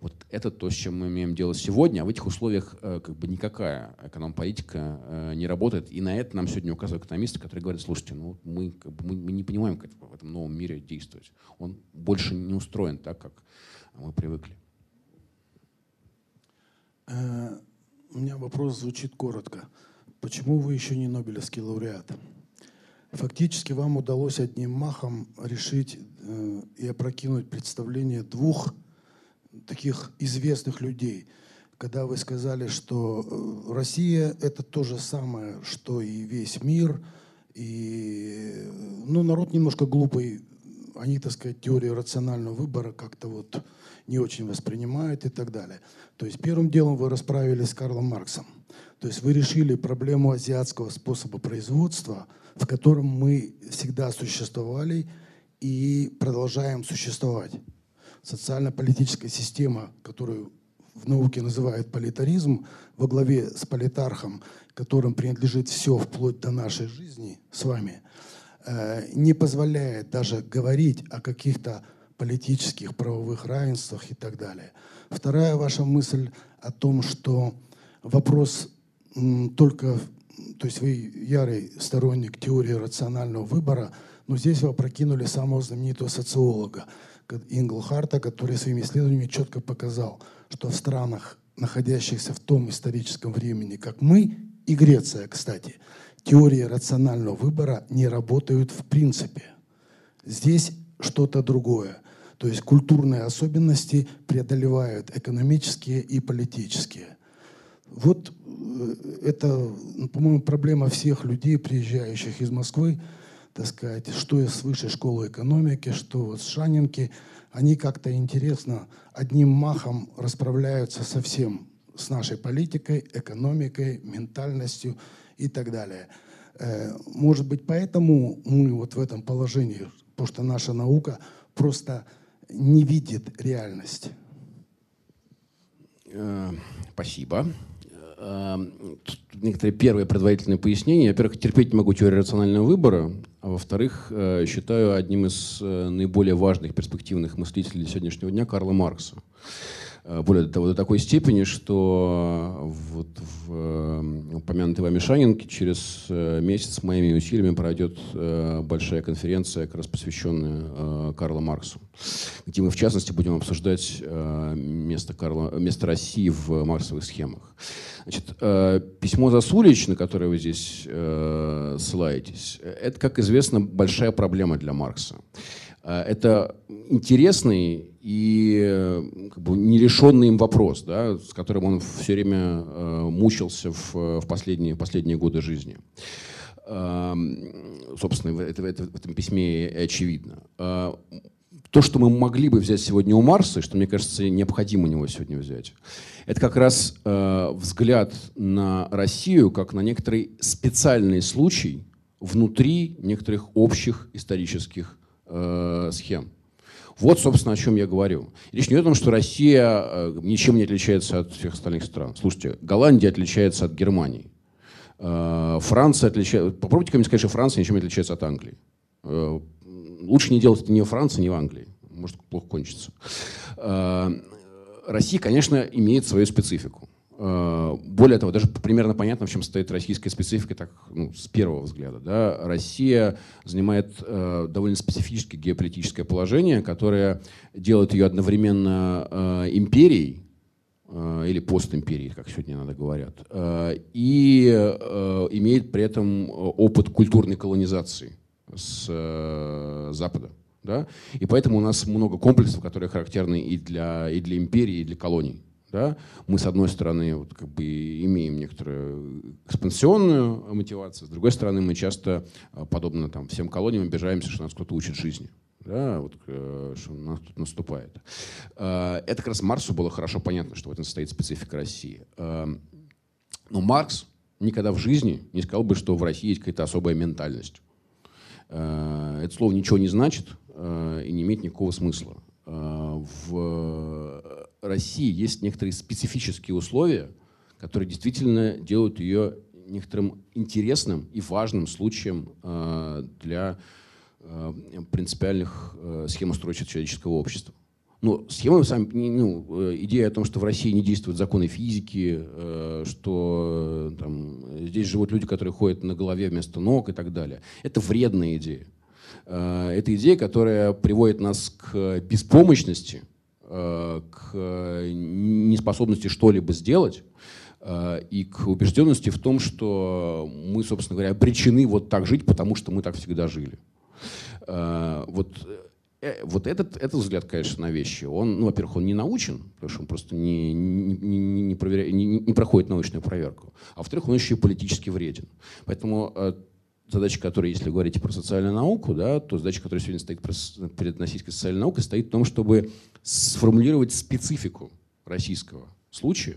S2: Вот это то, с чем мы имеем дело сегодня, а в этих условиях э, как бы никакая эконом-политика э, не работает. И на это нам сегодня указывают экономисты, которые говорят, слушайте, ну мы, как бы, мы, мы не понимаем, как в этом новом мире действовать. Он больше не устроен так, как мы привыкли.
S7: Э, у меня вопрос звучит коротко. Почему вы еще не Нобелевский лауреат? Фактически вам удалось одним махом решить э, и опрокинуть представление двух таких известных людей. Когда вы сказали, что э, Россия это то же самое, что и весь мир, и ну, народ немножко глупый, они, так сказать, теорию рационального выбора как-то вот не очень воспринимают и так далее. То есть первым делом вы расправились с Карлом Марксом – то есть вы решили проблему азиатского способа производства, в котором мы всегда существовали и продолжаем существовать. Социально-политическая система, которую в науке называют политаризм, во главе с политархом, которым принадлежит все вплоть до нашей жизни с вами, э, не позволяет даже говорить о каких-то политических правовых равенствах и так далее. Вторая ваша мысль о том, что вопрос только, то есть вы ярый сторонник теории рационального выбора, но здесь вы опрокинули самого знаменитого социолога Инглхарта, который своими исследованиями четко показал, что в странах, находящихся в том историческом времени, как мы, и Греция, кстати, теории рационального выбора не работают в принципе. Здесь что-то другое. То есть культурные особенности преодолевают экономические и политические. Вот э, это, ну, по-моему, проблема всех людей, приезжающих из Москвы, так сказать, что из высшей школы экономики, что вот с Шанинки, они как-то интересно одним махом расправляются со всем, с нашей политикой, экономикой, ментальностью и так далее. Э, может быть, поэтому мы вот в этом положении, потому что наша наука просто не видит реальность.
S2: Э, спасибо. Эм, некоторые первые предварительные пояснения. Во-первых, терпеть не могу теорию рационального выбора, а во-вторых, э, считаю одним из э, наиболее важных перспективных мыслителей сегодняшнего дня Карла Маркса. Э, более того, до такой степени, что вот в э, упомянутой вами Шанинке через э, месяц моими усилиями пройдет большая конференция, как раз посвященная Карлу Марксу, где мы, в частности, будем обсуждать место, Карла, место России в марксовых схемах. Значит, письмо Засулич, на которое вы здесь ссылаетесь, это, как известно, большая проблема для Маркса. Это интересный и э, как бы, нерешенный им вопрос, да, с которым он все время э, мучился в, в последние, последние годы жизни. Э, собственно, это, это, в этом письме и очевидно. Э, то, что мы могли бы взять сегодня у Марса, и что, мне кажется, необходимо у него сегодня взять, это как раз э, взгляд на Россию как на некоторый специальный случай внутри некоторых общих исторических э, схем. Вот, собственно, о чем я говорю. Речь не о том, что Россия э, ничем не отличается от всех остальных стран. Слушайте, Голландия отличается от Германии. Э, Франция отличается... Попробуйте ко мне сказать, что Франция ничем не отличается от Англии. Э, лучше не делать это ни в Франции, ни в Англии. Может плохо кончится. Россия, конечно, имеет свою специфику. Э, более того, даже примерно понятно, в чем стоит российская специфика, так ну, с первого взгляда. Да? Россия занимает э, довольно специфическое геополитическое положение, которое делает ее одновременно э, империей, э, или постимперии, как сегодня надо говорят, э, и э, имеет при этом опыт культурной колонизации с Запада. Да? И поэтому у нас много комплексов, которые характерны и для, и для империи, и для колоний. Да? Мы, с одной стороны, вот, как бы имеем некоторую экспансионную мотивацию, с другой стороны, мы часто, подобно там, всем колониям, обижаемся, что нас кто-то учит жизни да, вот, э, что у нас тут наступает. Э, это как раз Марксу было хорошо понятно, что в этом состоит специфика России. Э, но Маркс никогда в жизни не сказал бы, что в России есть какая-то особая ментальность. Это слово ничего не значит и не имеет никакого смысла. В России есть некоторые специфические условия, которые действительно делают ее некоторым интересным и важным случаем для Э, принципиальных э, схем устройства человеческого общества. Но схема, сам, ну, э, идея о том, что в России не действуют законы физики, что там, здесь живут люди, которые ходят на голове вместо ног и так далее, это вредная идея. Это идея, которая приводит нас к беспомощности, к неспособности что-либо сделать, и к убежденности в том, что мы, собственно говоря, обречены вот так жить, потому что мы так всегда жили. Э, вот э, вот этот, этот взгляд, конечно, на вещи, он, ну, во-первых, он не научен, потому что он просто не, не, не, не, проверя... не, не проходит научную проверку. А во-вторых, он еще и политически вреден. Поэтому э, задача, которая, если говорить про социальную науку, да, то задача, которая сегодня стоит перед российской социальной наукой, стоит в том, чтобы сформулировать специфику российского случая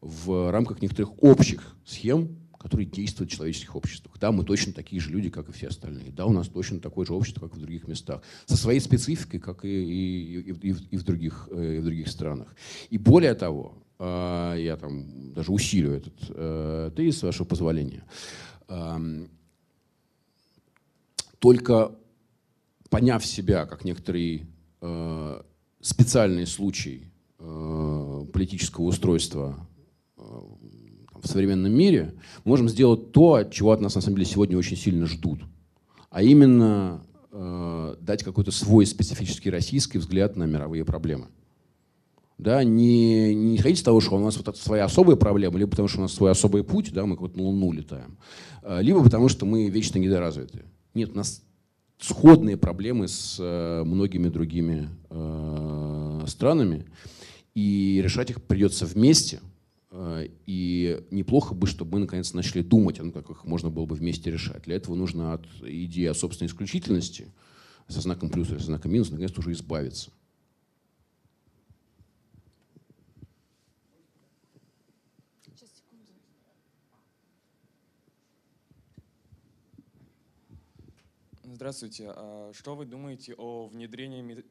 S2: в рамках некоторых общих схем которые действуют в человеческих обществах. Да, мы точно такие же люди, как и все остальные. Да, у нас точно такое же общество, как и в других местах. Со своей спецификой, как и, и, и, и, в, других, э, и в других странах. И более того, э, я там даже усилю этот э, тезис, с вашего позволения. Только поняв себя как некоторый специальный случай политического устройства в современном мире, можем сделать то, чего от нас на самом деле сегодня очень сильно ждут. А именно э, дать какой-то свой специфический российский взгляд на мировые проблемы. Да, не, не исходить из того, что у нас вот своя особая проблема, либо потому что у нас свой особый путь, да, мы вот на Луну летаем, э, либо потому что мы вечно недоразвиты. Нет, у нас сходные проблемы с э, многими другими э, странами, и решать их придется вместе – Э, и неплохо бы, чтобы мы наконец начали думать о том, как их можно было бы вместе решать. Для этого нужно от идеи о собственной исключительности со знаком плюс или со знаком минус наконец уже избавиться.
S8: Здравствуйте. А что вы думаете о внедрении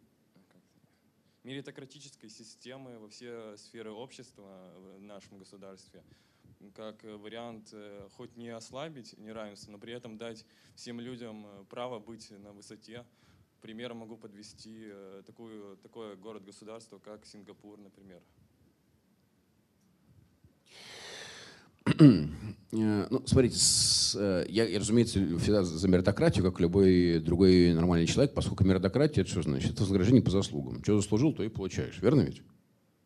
S8: меритократической системы во все сферы общества в нашем государстве, как вариант э, хоть не ослабить неравенство, но при этом дать всем людям э, право быть на высоте. Пример могу подвести э, такую, такое город-государство, как Сингапур, например.
S2: Ну, смотрите, с, э, я, я, разумеется, всегда за меритократию, как любой другой нормальный человек, поскольку меритократия, это что значит? Это вознаграждение по заслугам. Что заслужил, то и получаешь. Верно ведь?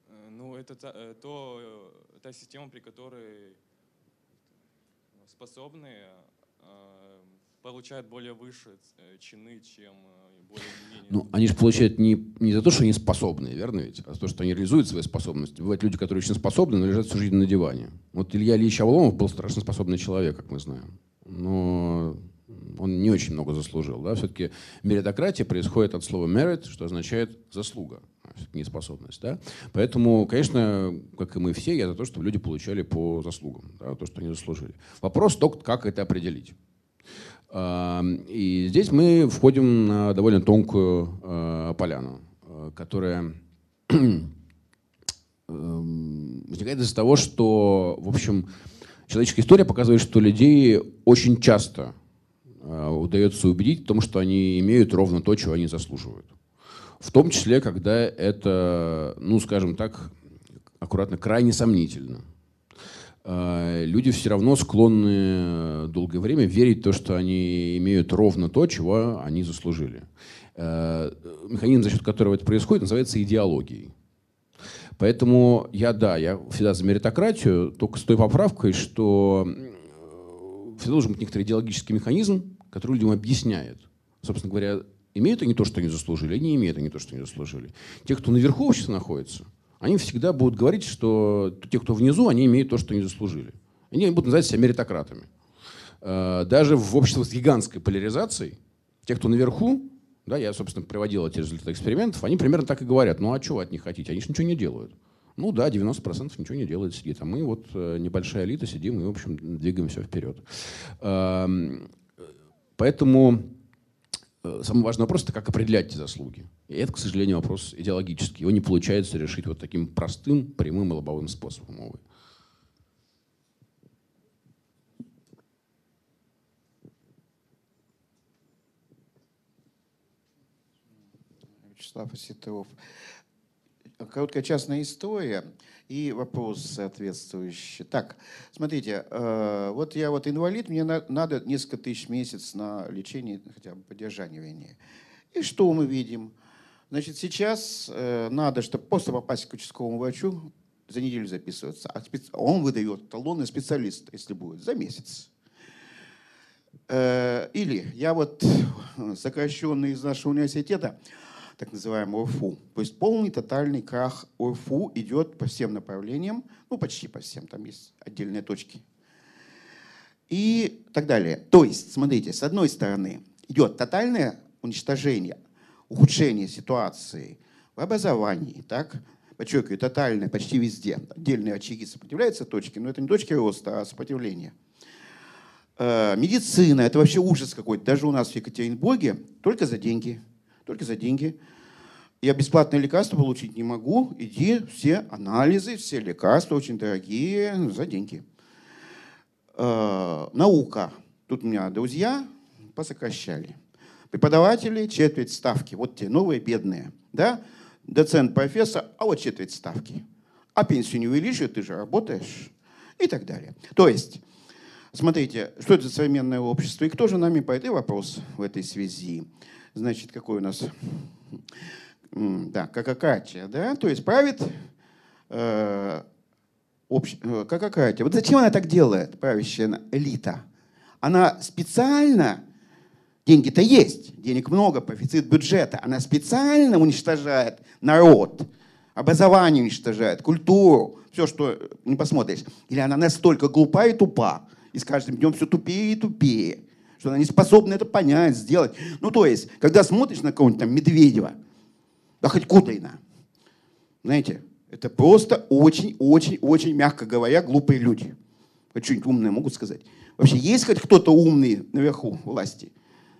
S8: Э, ну, это та, то, та система, при которой способные получают более выше чины, чем более-менее.
S2: Ну, они же получают не, не за то, что они способны, верно ведь, а за то, что они реализуют свои способности. Бывают люди, которые очень способны, но лежат всю жизнь на диване. Вот Илья Ильич Авломов был страшно способный человек, как мы знаем. Но он не очень много заслужил. Да? Все-таки меритократия происходит от слова merit, что означает заслуга, а не способность. Да? Поэтому, конечно, как и мы все, я за то, чтобы люди получали по заслугам, да, то, что они заслужили. Вопрос только, как это определить. И здесь мы входим на довольно тонкую а, поляну, а, которая [CLEARS THROAT] возникает из-за того, что, в общем, человеческая история показывает, что людей очень часто а, удается убедить в том, что они имеют ровно то, чего они заслуживают. В том числе, когда это, ну, скажем так, аккуратно, крайне сомнительно. А, люди все равно склонны э, долгое время верить в то, что они имеют ровно то, чего они заслужили. Э, механизм, за счет которого это происходит, называется идеологией. Поэтому я, да, я всегда за меритократию, только с той поправкой, что всегда должен быть некоторый идеологический механизм, который людям объясняет. Собственно говоря, имеют они то, что они заслужили, или не имеют они то, что они заслужили. Те, кто наверху общества находится, они всегда будут говорить, что те, кто внизу, они имеют то, что они заслужили. Они будут называть себя меритократами. Э, даже в обществе с гигантской поляризацией, те, кто наверху, да, я, собственно, приводил эти результаты экспериментов, они примерно так и говорят. Ну а вы от них хотите? Они же ничего не делают. Ну да, 90% ничего не делает, сидит. А мы вот э, небольшая элита сидим и, в общем, двигаем все вперед. Эм, поэтому самый важный вопрос – это как определять эти заслуги. И это, к сожалению, вопрос идеологический. Его не получается решить вот таким простым, прямым и лобовым способом, увы.
S9: Вячеслав Осетов. Короткая частная история и вопрос соответствующий. Так, смотрите, э, вот я вот инвалид, мне надо несколько тысяч в месяц на лечение, хотя бы поддержание войны. И что мы видим? Значит, сейчас э, надо, чтобы просто попасть к участковому врачу, за неделю записываться, а он выдает талоны специалиста, если будет, за месяц. Э, или я вот сокращенный из нашего университета, так называемый ОРФУ. То есть полный тотальный крах ОРФУ идет по всем направлениям, ну почти по всем, там есть отдельные точки. И так далее. То есть, смотрите, с одной стороны идет тотальное уничтожение, ухудшение ситуации в образовании, так, подчеркиваю, тотальное почти везде. Отдельные очаги сопротивляются точки, но это не точки роста, а сопротивления. Э, медицина – это вообще ужас какой-то. Даже у нас в Екатеринбурге только за деньги – только за деньги. Я бесплатные лекарства получить не могу. Иди, все анализы, все лекарства очень дорогие, за деньги. Э, наука. Тут у меня друзья посокращали. Преподаватели четверть ставки. Вот те новые бедные. Да? Доцент, профессор, а вот четверть ставки. А пенсию не увеличивают, ты же работаешь. И так далее. То есть, смотрите, что это современное общество и кто же нами по этой вопрос в этой связи. Значит, какой у нас? Да, какакатия, да? То есть правит э, общ... Э, какакатия. Вот зачем она так делает, правящая элита? Она специально, деньги-то есть, денег много, профицит бюджета, она специально уничтожает народ, образование уничтожает, культуру, все, что не посмотришь. Или она настолько глупа и тупа, и с каждым днем все тупее и тупее что она не способна это понять, сделать. Ну, то есть, когда смотришь на кого-нибудь там Медведева, да хоть Кутайна, знаете, это просто очень-очень-очень, мягко говоря, глупые люди. Хоть что-нибудь умное могут сказать. Вообще, есть хоть кто-то умный наверху власти?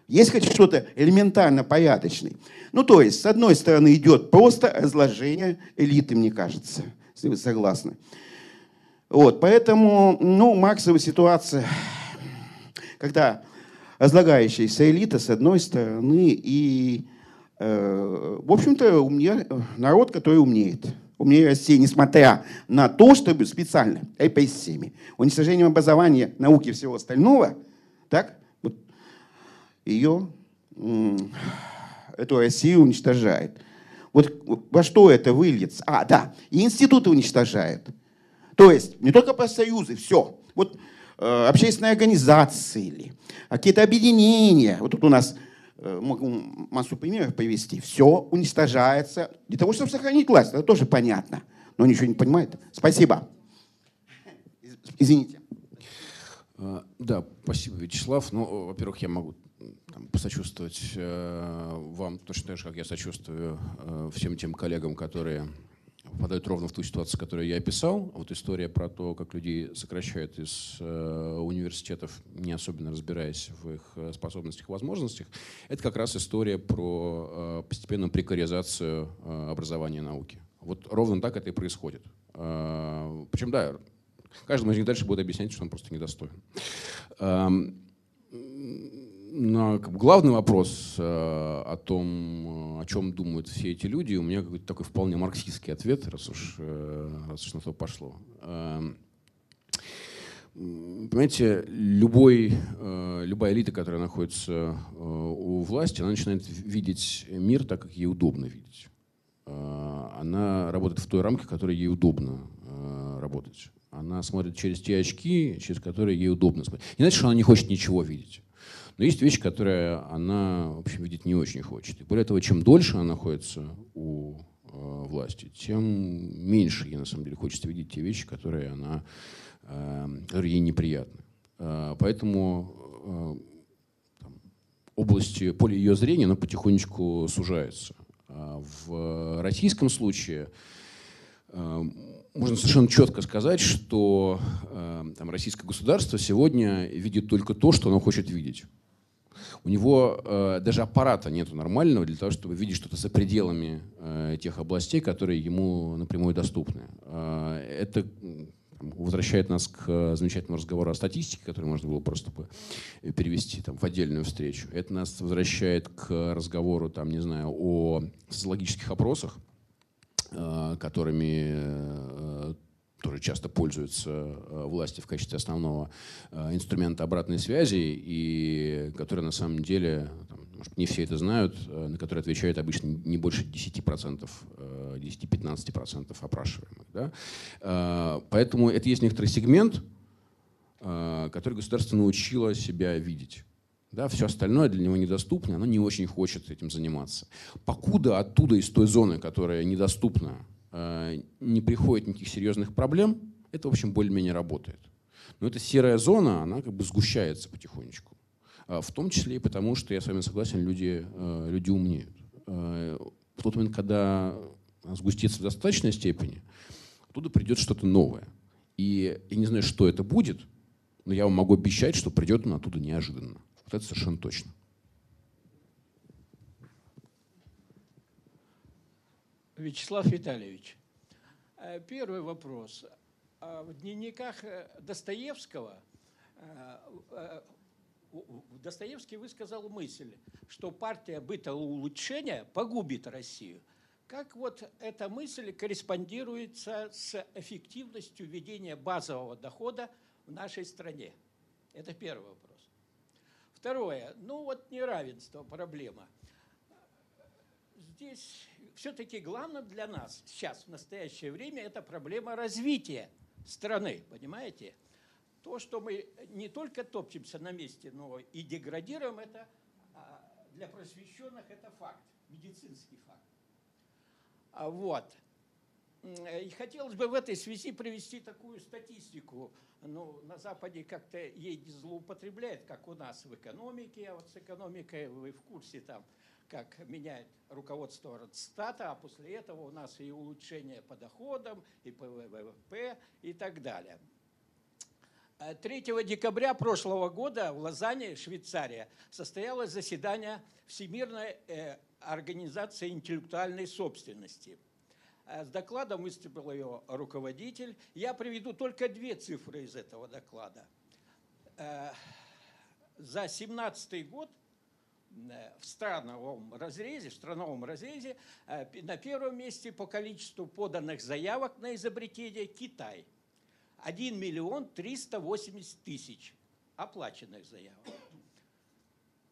S9: Есть хоть что-то элементарно порядочный? Ну, то есть, с одной стороны, идет просто разложение элиты, мне кажется, если вы согласны. Вот, поэтому, ну, Марксова ситуация, когда разлагающаяся элита с одной стороны и, э, в общем-то, умнее, народ, который умнеет. Умнее России, несмотря на то, чтобы специально РПС-7, уничтожением образования, науки и всего остального, так, вот, ее, эту Россию уничтожает. Вот во что это выльется? А, да, и институты уничтожает. То есть не только профсоюзы, все. Вот Э, общественные организации, какие-то объединения. Вот тут у нас э, могу массу примеров привести. Все уничтожается для того, чтобы сохранить власть. Это тоже понятно. Но ничего не понимает. Спасибо. Извините.
S2: А, да, спасибо, Вячеслав. Ну, во-первых, я могу там, посочувствовать э, вам точно так же, как я сочувствую э, всем тем коллегам, которые попадают ровно в ту ситуацию, которую я описал. Вот история про то, как людей сокращают из э, университетов, не особенно разбираясь в их э, способностях и возможностях, это как раз история про э, постепенную прекаризацию э, образования и науки. Вот ровно так это и происходит. Э, причем, да, каждый из них дальше будет объяснять, что он просто недостоин. Эм, на главный вопрос э, о том, э, о чем думают все эти люди, у меня какой-то такой вполне марксистский ответ, раз уж, э, раз уж на то пошло. Эм, понимаете, любой, любая элита, которая находится у власти, она начинает видеть мир так, как ей удобно видеть. она работает в той рамке, в которой ей удобно работать. Она смотрит через те очки, через которые ей удобно смотреть. Не значит, что она не хочет ничего видеть. Но есть вещи, которые она, в общем, видеть не очень хочет. И более того, чем дольше она находится у э, власти, тем меньше ей, на самом деле, хочется видеть те вещи, которые, она, которые ей неприятны. Э, поэтому э, там, области, поле ее зрения, оно потихонечку сужается. В российском случае можно совершенно четко сказать, что там, российское государство сегодня видит только то, что оно хочет видеть. У него э, даже аппарата нет нормального для того, чтобы видеть что-то за пределами э, тех областей, которые ему напрямую доступны. Э, это возвращает нас к замечательному разговору о статистике, который можно было просто бы перевести там, в отдельную встречу. Это нас возвращает к разговору, там, не знаю, о социологических опросах, э, которыми э, тоже часто пользуются э, власти в качестве основного э, инструмента обратной связи, и которые на самом деле, может не все это знают, э, на которые отвечают обычно не больше 10%, 10-15% опрашиваемых. Да? Поэтому это есть некоторый сегмент, который государство научило себя видеть. Да, все остальное для него недоступно, оно не очень хочет этим заниматься. Покуда оттуда, из той зоны, которая недоступна не приходит никаких серьезных проблем, это, в общем, более-менее работает. Но эта серая зона, она как бы сгущается потихонечку. А, в том числе и потому, что, я с вами согласен, люди, э, люди умнеют. Э, в тот момент, когда сгустится в достаточной степени, оттуда придет что-то новое. И я не знаю, что это будет, но я вам могу обещать, что придет он оттуда неожиданно. Вот это совершенно точно.
S10: Вячеслав Витальевич, э, первый вопрос. А в дневниках э, Достоевского э, Достоевский высказал мысль, что партия бытового улучшения погубит Россию. Как вот эта мысль корреспондируется с эффективностью ведения базового дохода в нашей стране? Это первый вопрос. Второе. Ну вот неравенство, проблема. Здесь все-таки главное для нас сейчас, в настоящее время, это проблема развития страны, понимаете? То, что мы не только топчемся на месте, но и деградируем, это а, для просвещенных это факт, медицинский факт. А вот. И хотелось бы в этой связи привести такую статистику. Ну, на Западе как-то ей злоупотребляют, как у нас в экономике, а вот с экономикой вы в курсе там – как меняет руководство Росстата, а после этого у нас и улучшение по доходам, и по ВВП и так далее. 3 э, декабря прошлого года в Лозанне, Швейцария, состоялось заседание Всемирной э, организации интеллектуальной собственности. Э, с докладом выступил ее руководитель. Я приведу только две цифры из этого доклада. За 2017 год – в страновом разрезе, в страновом разрезе э, на первом месте по количеству поданных заявок на изобретение Китай. 1 миллион 380 тысяч оплаченных заявок.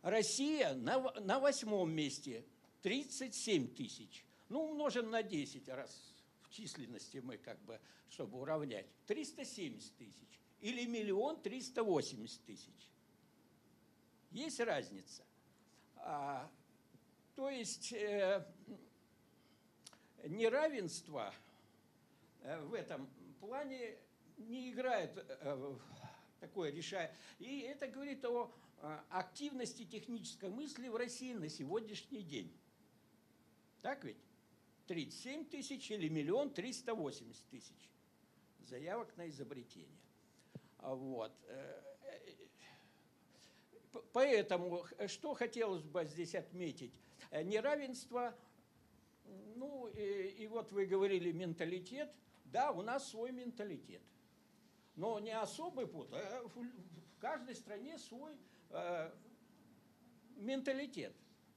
S10: Россия на, на восьмом месте 37 тысяч. Ну, умножим на 10 раз в численности мы как бы, чтобы уравнять. 370 тысяч. Или миллион 380 тысяч. Есть разница. А, то есть э, неравенство э, в этом плане не играет э, такое решая. И это говорит о активности технической мысли в России на сегодняшний день. Так ведь? 37 тысяч или миллион 380 тысяч заявок на изобретение. Вот. Поэтому, что хотелось бы здесь отметить? Э, неравенство, ну и, и вот вы говорили менталитет, да, у нас свой менталитет. Но не особый путь, а в каждой стране свой э, менталитет.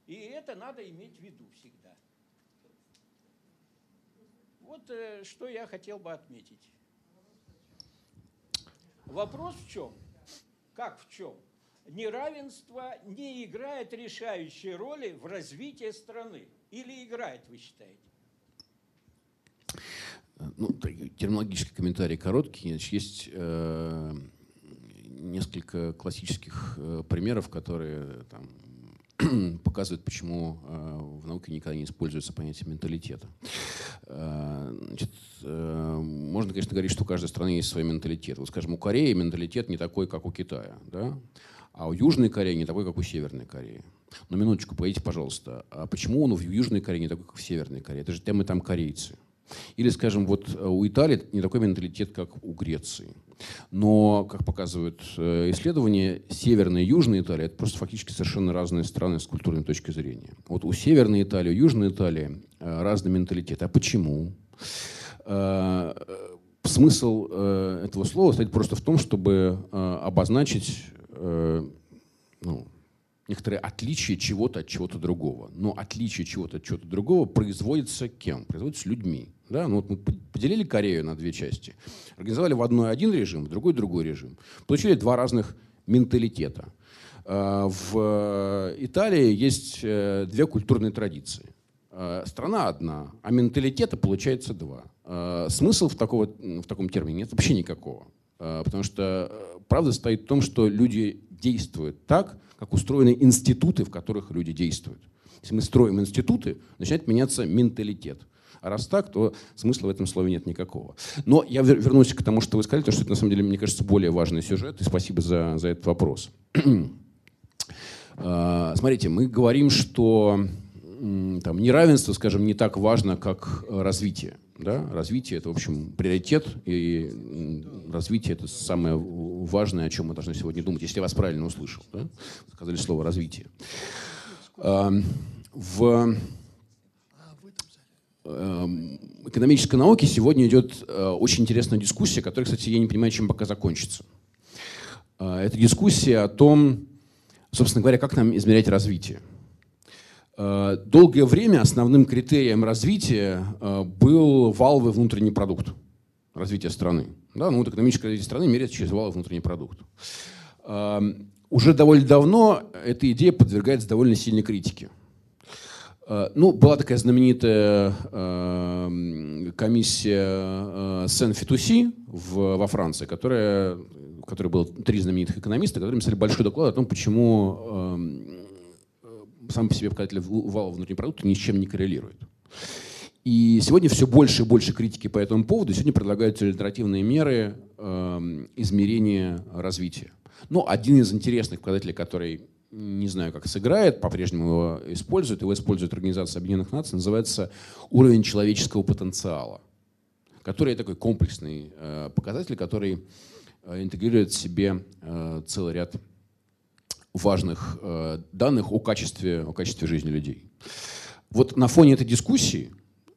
S10: И это надо иметь в виду всегда. Вот э, что я хотел бы отметить. Вопрос в чем? Как в чем? Неравенство не играет решающей роли в развитии страны? Или играет, вы считаете?
S2: Ну, терминологический комментарий короткий. Значит, есть э, несколько классических э, примеров, которые там, [CLEARS THROAT] показывают, почему э, в науке никогда не используется понятие менталитета. Э, значит, э, можно, конечно, говорить, что у каждой страны есть свой менталитет. Вот, скажем, у Кореи менталитет не такой, как у Китая, да? а у Южной Кореи не такой, как у Северной Кореи. Но минуточку, погодите, пожалуйста, а почему он в Южной Корее не такой, как в Северной Корее? Это же темы там корейцы. Или, скажем, вот э, у Италии не такой менталитет, как у Греции. Но, как показывают э, исследования, Северная и Южная Италия – это просто фактически совершенно разные страны с культурной точки зрения. Вот у Северной Италии, у Южной Италии э, разный менталитет. А почему? Смысл этого слова стоит просто в том, чтобы обозначить ну, некоторое отличие чего-то от чего-то другого. Но отличие чего-то от чего-то другого производится кем? Производится людьми. Да? Ну, вот мы поделили Корею на две части. Организовали в одной один режим, в другой другой режим. Получили два разных менталитета. А, в Италии есть э, две культурные традиции. А, страна одна, а менталитета получается два. А, смысл в, такого, в таком термине нет вообще никакого. Потому что э, правда стоит в том, что люди действуют так, как устроены институты, в которых люди действуют. Если мы строим институты, начинает меняться менталитет. А раз так, то смысла в этом слове нет никакого. Но я вернусь к тому, что вы сказали, потому что это, на самом деле, мне кажется, более важный сюжет, и спасибо за, за этот вопрос. А, смотрите, мы говорим, что там, неравенство, скажем, не так важно, как развитие. Да? Развитие – это, в общем, приоритет, и развитие – это самое важное, о чем мы должны сегодня думать, если я вас правильно услышал. Да? Сказали слово «развитие». В экономической науке сегодня идет э, очень интересная дискуссия, которая, кстати, я не понимаю, чем пока закончится. Э, это дискуссия о том, собственно говоря, как нам измерять развитие. Э, долгое время основным критерием развития был валовый внутренний продукт развития страны. Да, ну, вот экономическое развитие страны меряется через валовый внутренний продукт. Э, уже довольно давно эта идея подвергается довольно сильной критике. Ну, была такая знаменитая комиссия Сен-Фитуси во Франции, которая, в которой было три знаменитых экономиста, которые написали большой доклад о том, почему сам по себе показатель вала внутреннего продукта ни с чем не коррелирует. И сегодня все больше и больше критики по этому поводу. Сегодня предлагаются альтернативные меры э, измерения развития. Но один из интересных показателей, который не знаю, как сыграет, по-прежнему его используют, его использует Организация Объединенных Наций, называется уровень человеческого потенциала, который такой комплексный э, показатель, который э, интегрирует в себе э, целый ряд важных э, данных о качестве, о качестве жизни людей. Вот на фоне этой дискуссии,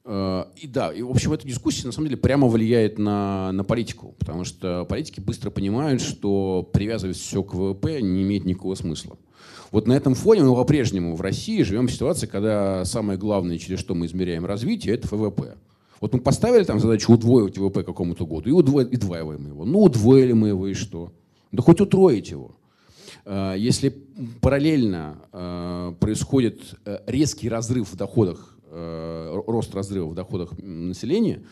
S2: э, и да, и в общем эта дискуссия на самом деле прямо влияет на, на политику, потому что политики быстро понимают, что привязывать все к ВВП не имеет никакого смысла. Вот на этом фоне мы по-прежнему в России живем в ситуации, когда самое главное, через что мы измеряем развитие, это ВВП. Вот мы поставили там задачу удвоить ВВП какому-то году и удваиваем его. Ну, удвоили мы его и что? Да хоть утроить его. Э, если параллельно э, происходит э, резкий разрыв в доходах, рост разрыва в доходах населения,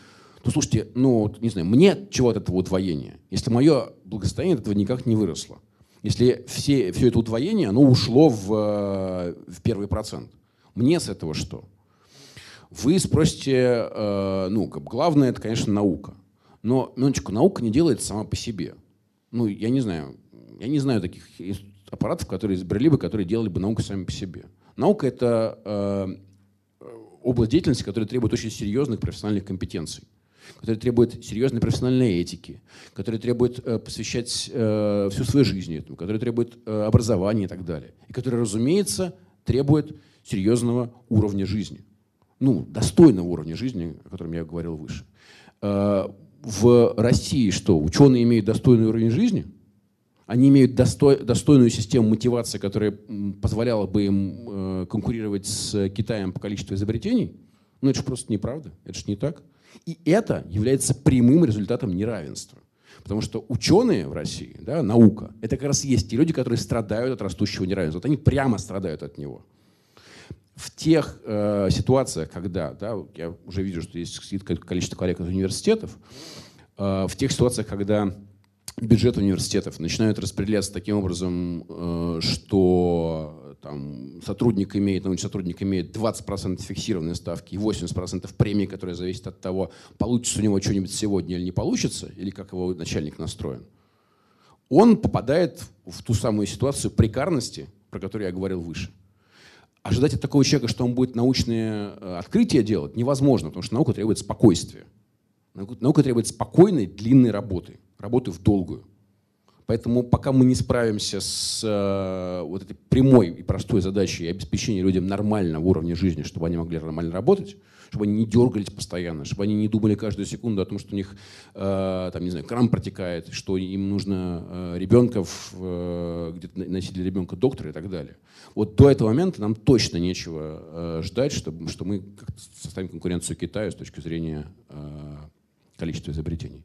S2: то слушайте, ну, не знаю, мне чего от этого удвоения? Если мое благосостояние от этого никак не выросло. Если все, все это удвоение, оно ушло в, в первый процент. Мне с этого что? Вы спросите, ну, главное, это, конечно, наука. Но, минуточку, наука не делается сама по себе. Ну, я не знаю, я не знаю таких аппаратов, которые изобрели бы, которые делали бы науку сами по себе. Наука — это э, область деятельности, которая требует очень серьезных профессиональных компетенций которая требует серьезной профессиональной этики, которая требует э, посвящать э, всю свою жизнь этому, которая требует э, образования и так далее. И которая, разумеется, требует серьезного уровня жизни. Ну, достойного уровня жизни, о котором я говорил выше. Э, в России что, ученые имеют достойный уровень жизни – они имеют достой, достойную систему мотивации, которая позволяла бы им э, конкурировать с Китаем по количеству изобретений. Ну, это же просто неправда. Это же не так. И это является прямым результатом неравенства. Потому что ученые в России, да, наука, это как раз есть те люди, которые страдают от растущего неравенства. Вот они прямо страдают от него. в тех э, ситуациях, когда, да, я уже вижу, что есть количество коллег из университетов, э, в тех ситуациях, когда бюджет университетов начинают распределяться таким образом, э, что там, сотрудник имеет, научный сотрудник имеет 20% фиксированной ставки и 80% премии, которая зависит от того, получится у него что-нибудь сегодня или не получится, или как его начальник настроен, он попадает в ту самую ситуацию прекарности, про которую я говорил выше. Ожидать от такого человека, что он будет научные э, открытия делать, невозможно, потому что наука требует спокойствия. Наука требует спокойной, длинной работы, работы в долгую. Поэтому пока мы не справимся с э, вот этой прямой и простой задачей обеспечения людям нормального уровня жизни, чтобы они могли нормально работать, чтобы они не дергались постоянно, чтобы они не думали каждую секунду о том, что у них э, там, не знаю, кран протекает, что им нужно э, ребенка э, где-то носить для ребенка доктора и так далее. Вот до этого момента нам точно нечего э, ждать, чтобы, что мы составим конкуренцию Китаю с точки зрения э, количества изобретений.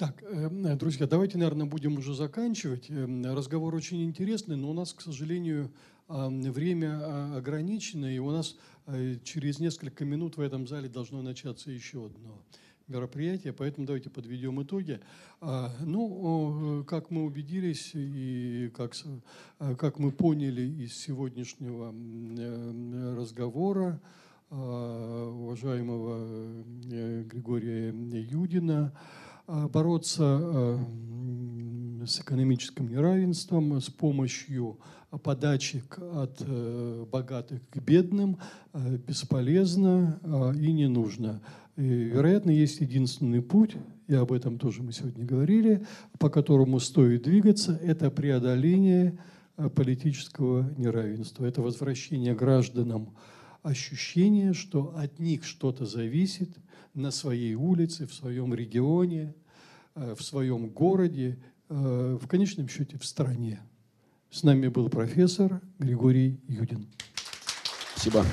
S1: Так, эм, друзья, давайте, наверное, будем уже заканчивать. Эм, разговор очень интересный, но у нас, к сожалению, время а, ограничено, и у нас э, через несколько минут в этом зале должно начаться еще одно мероприятие, поэтому давайте подведем итоги. А, ну, как мы убедились и как, э, как мы поняли из сегодняшнего э, разговора а, уважаемого Григория Юдина, бороться а, с экономическим неравенством с помощью подачек от э, богатых к бедным э, бесполезно и не нужно. И, вероятно, есть единственный путь, и об этом тоже мы сегодня говорили, по которому стоит двигаться, это преодоление политического неравенства, это возвращение гражданам ощущения, что от них что-то зависит на своей улице, в своем регионе, в своем городе, э, в конечном счете в стране. С нами был профессор Григорий Юдин.
S2: Спасибо.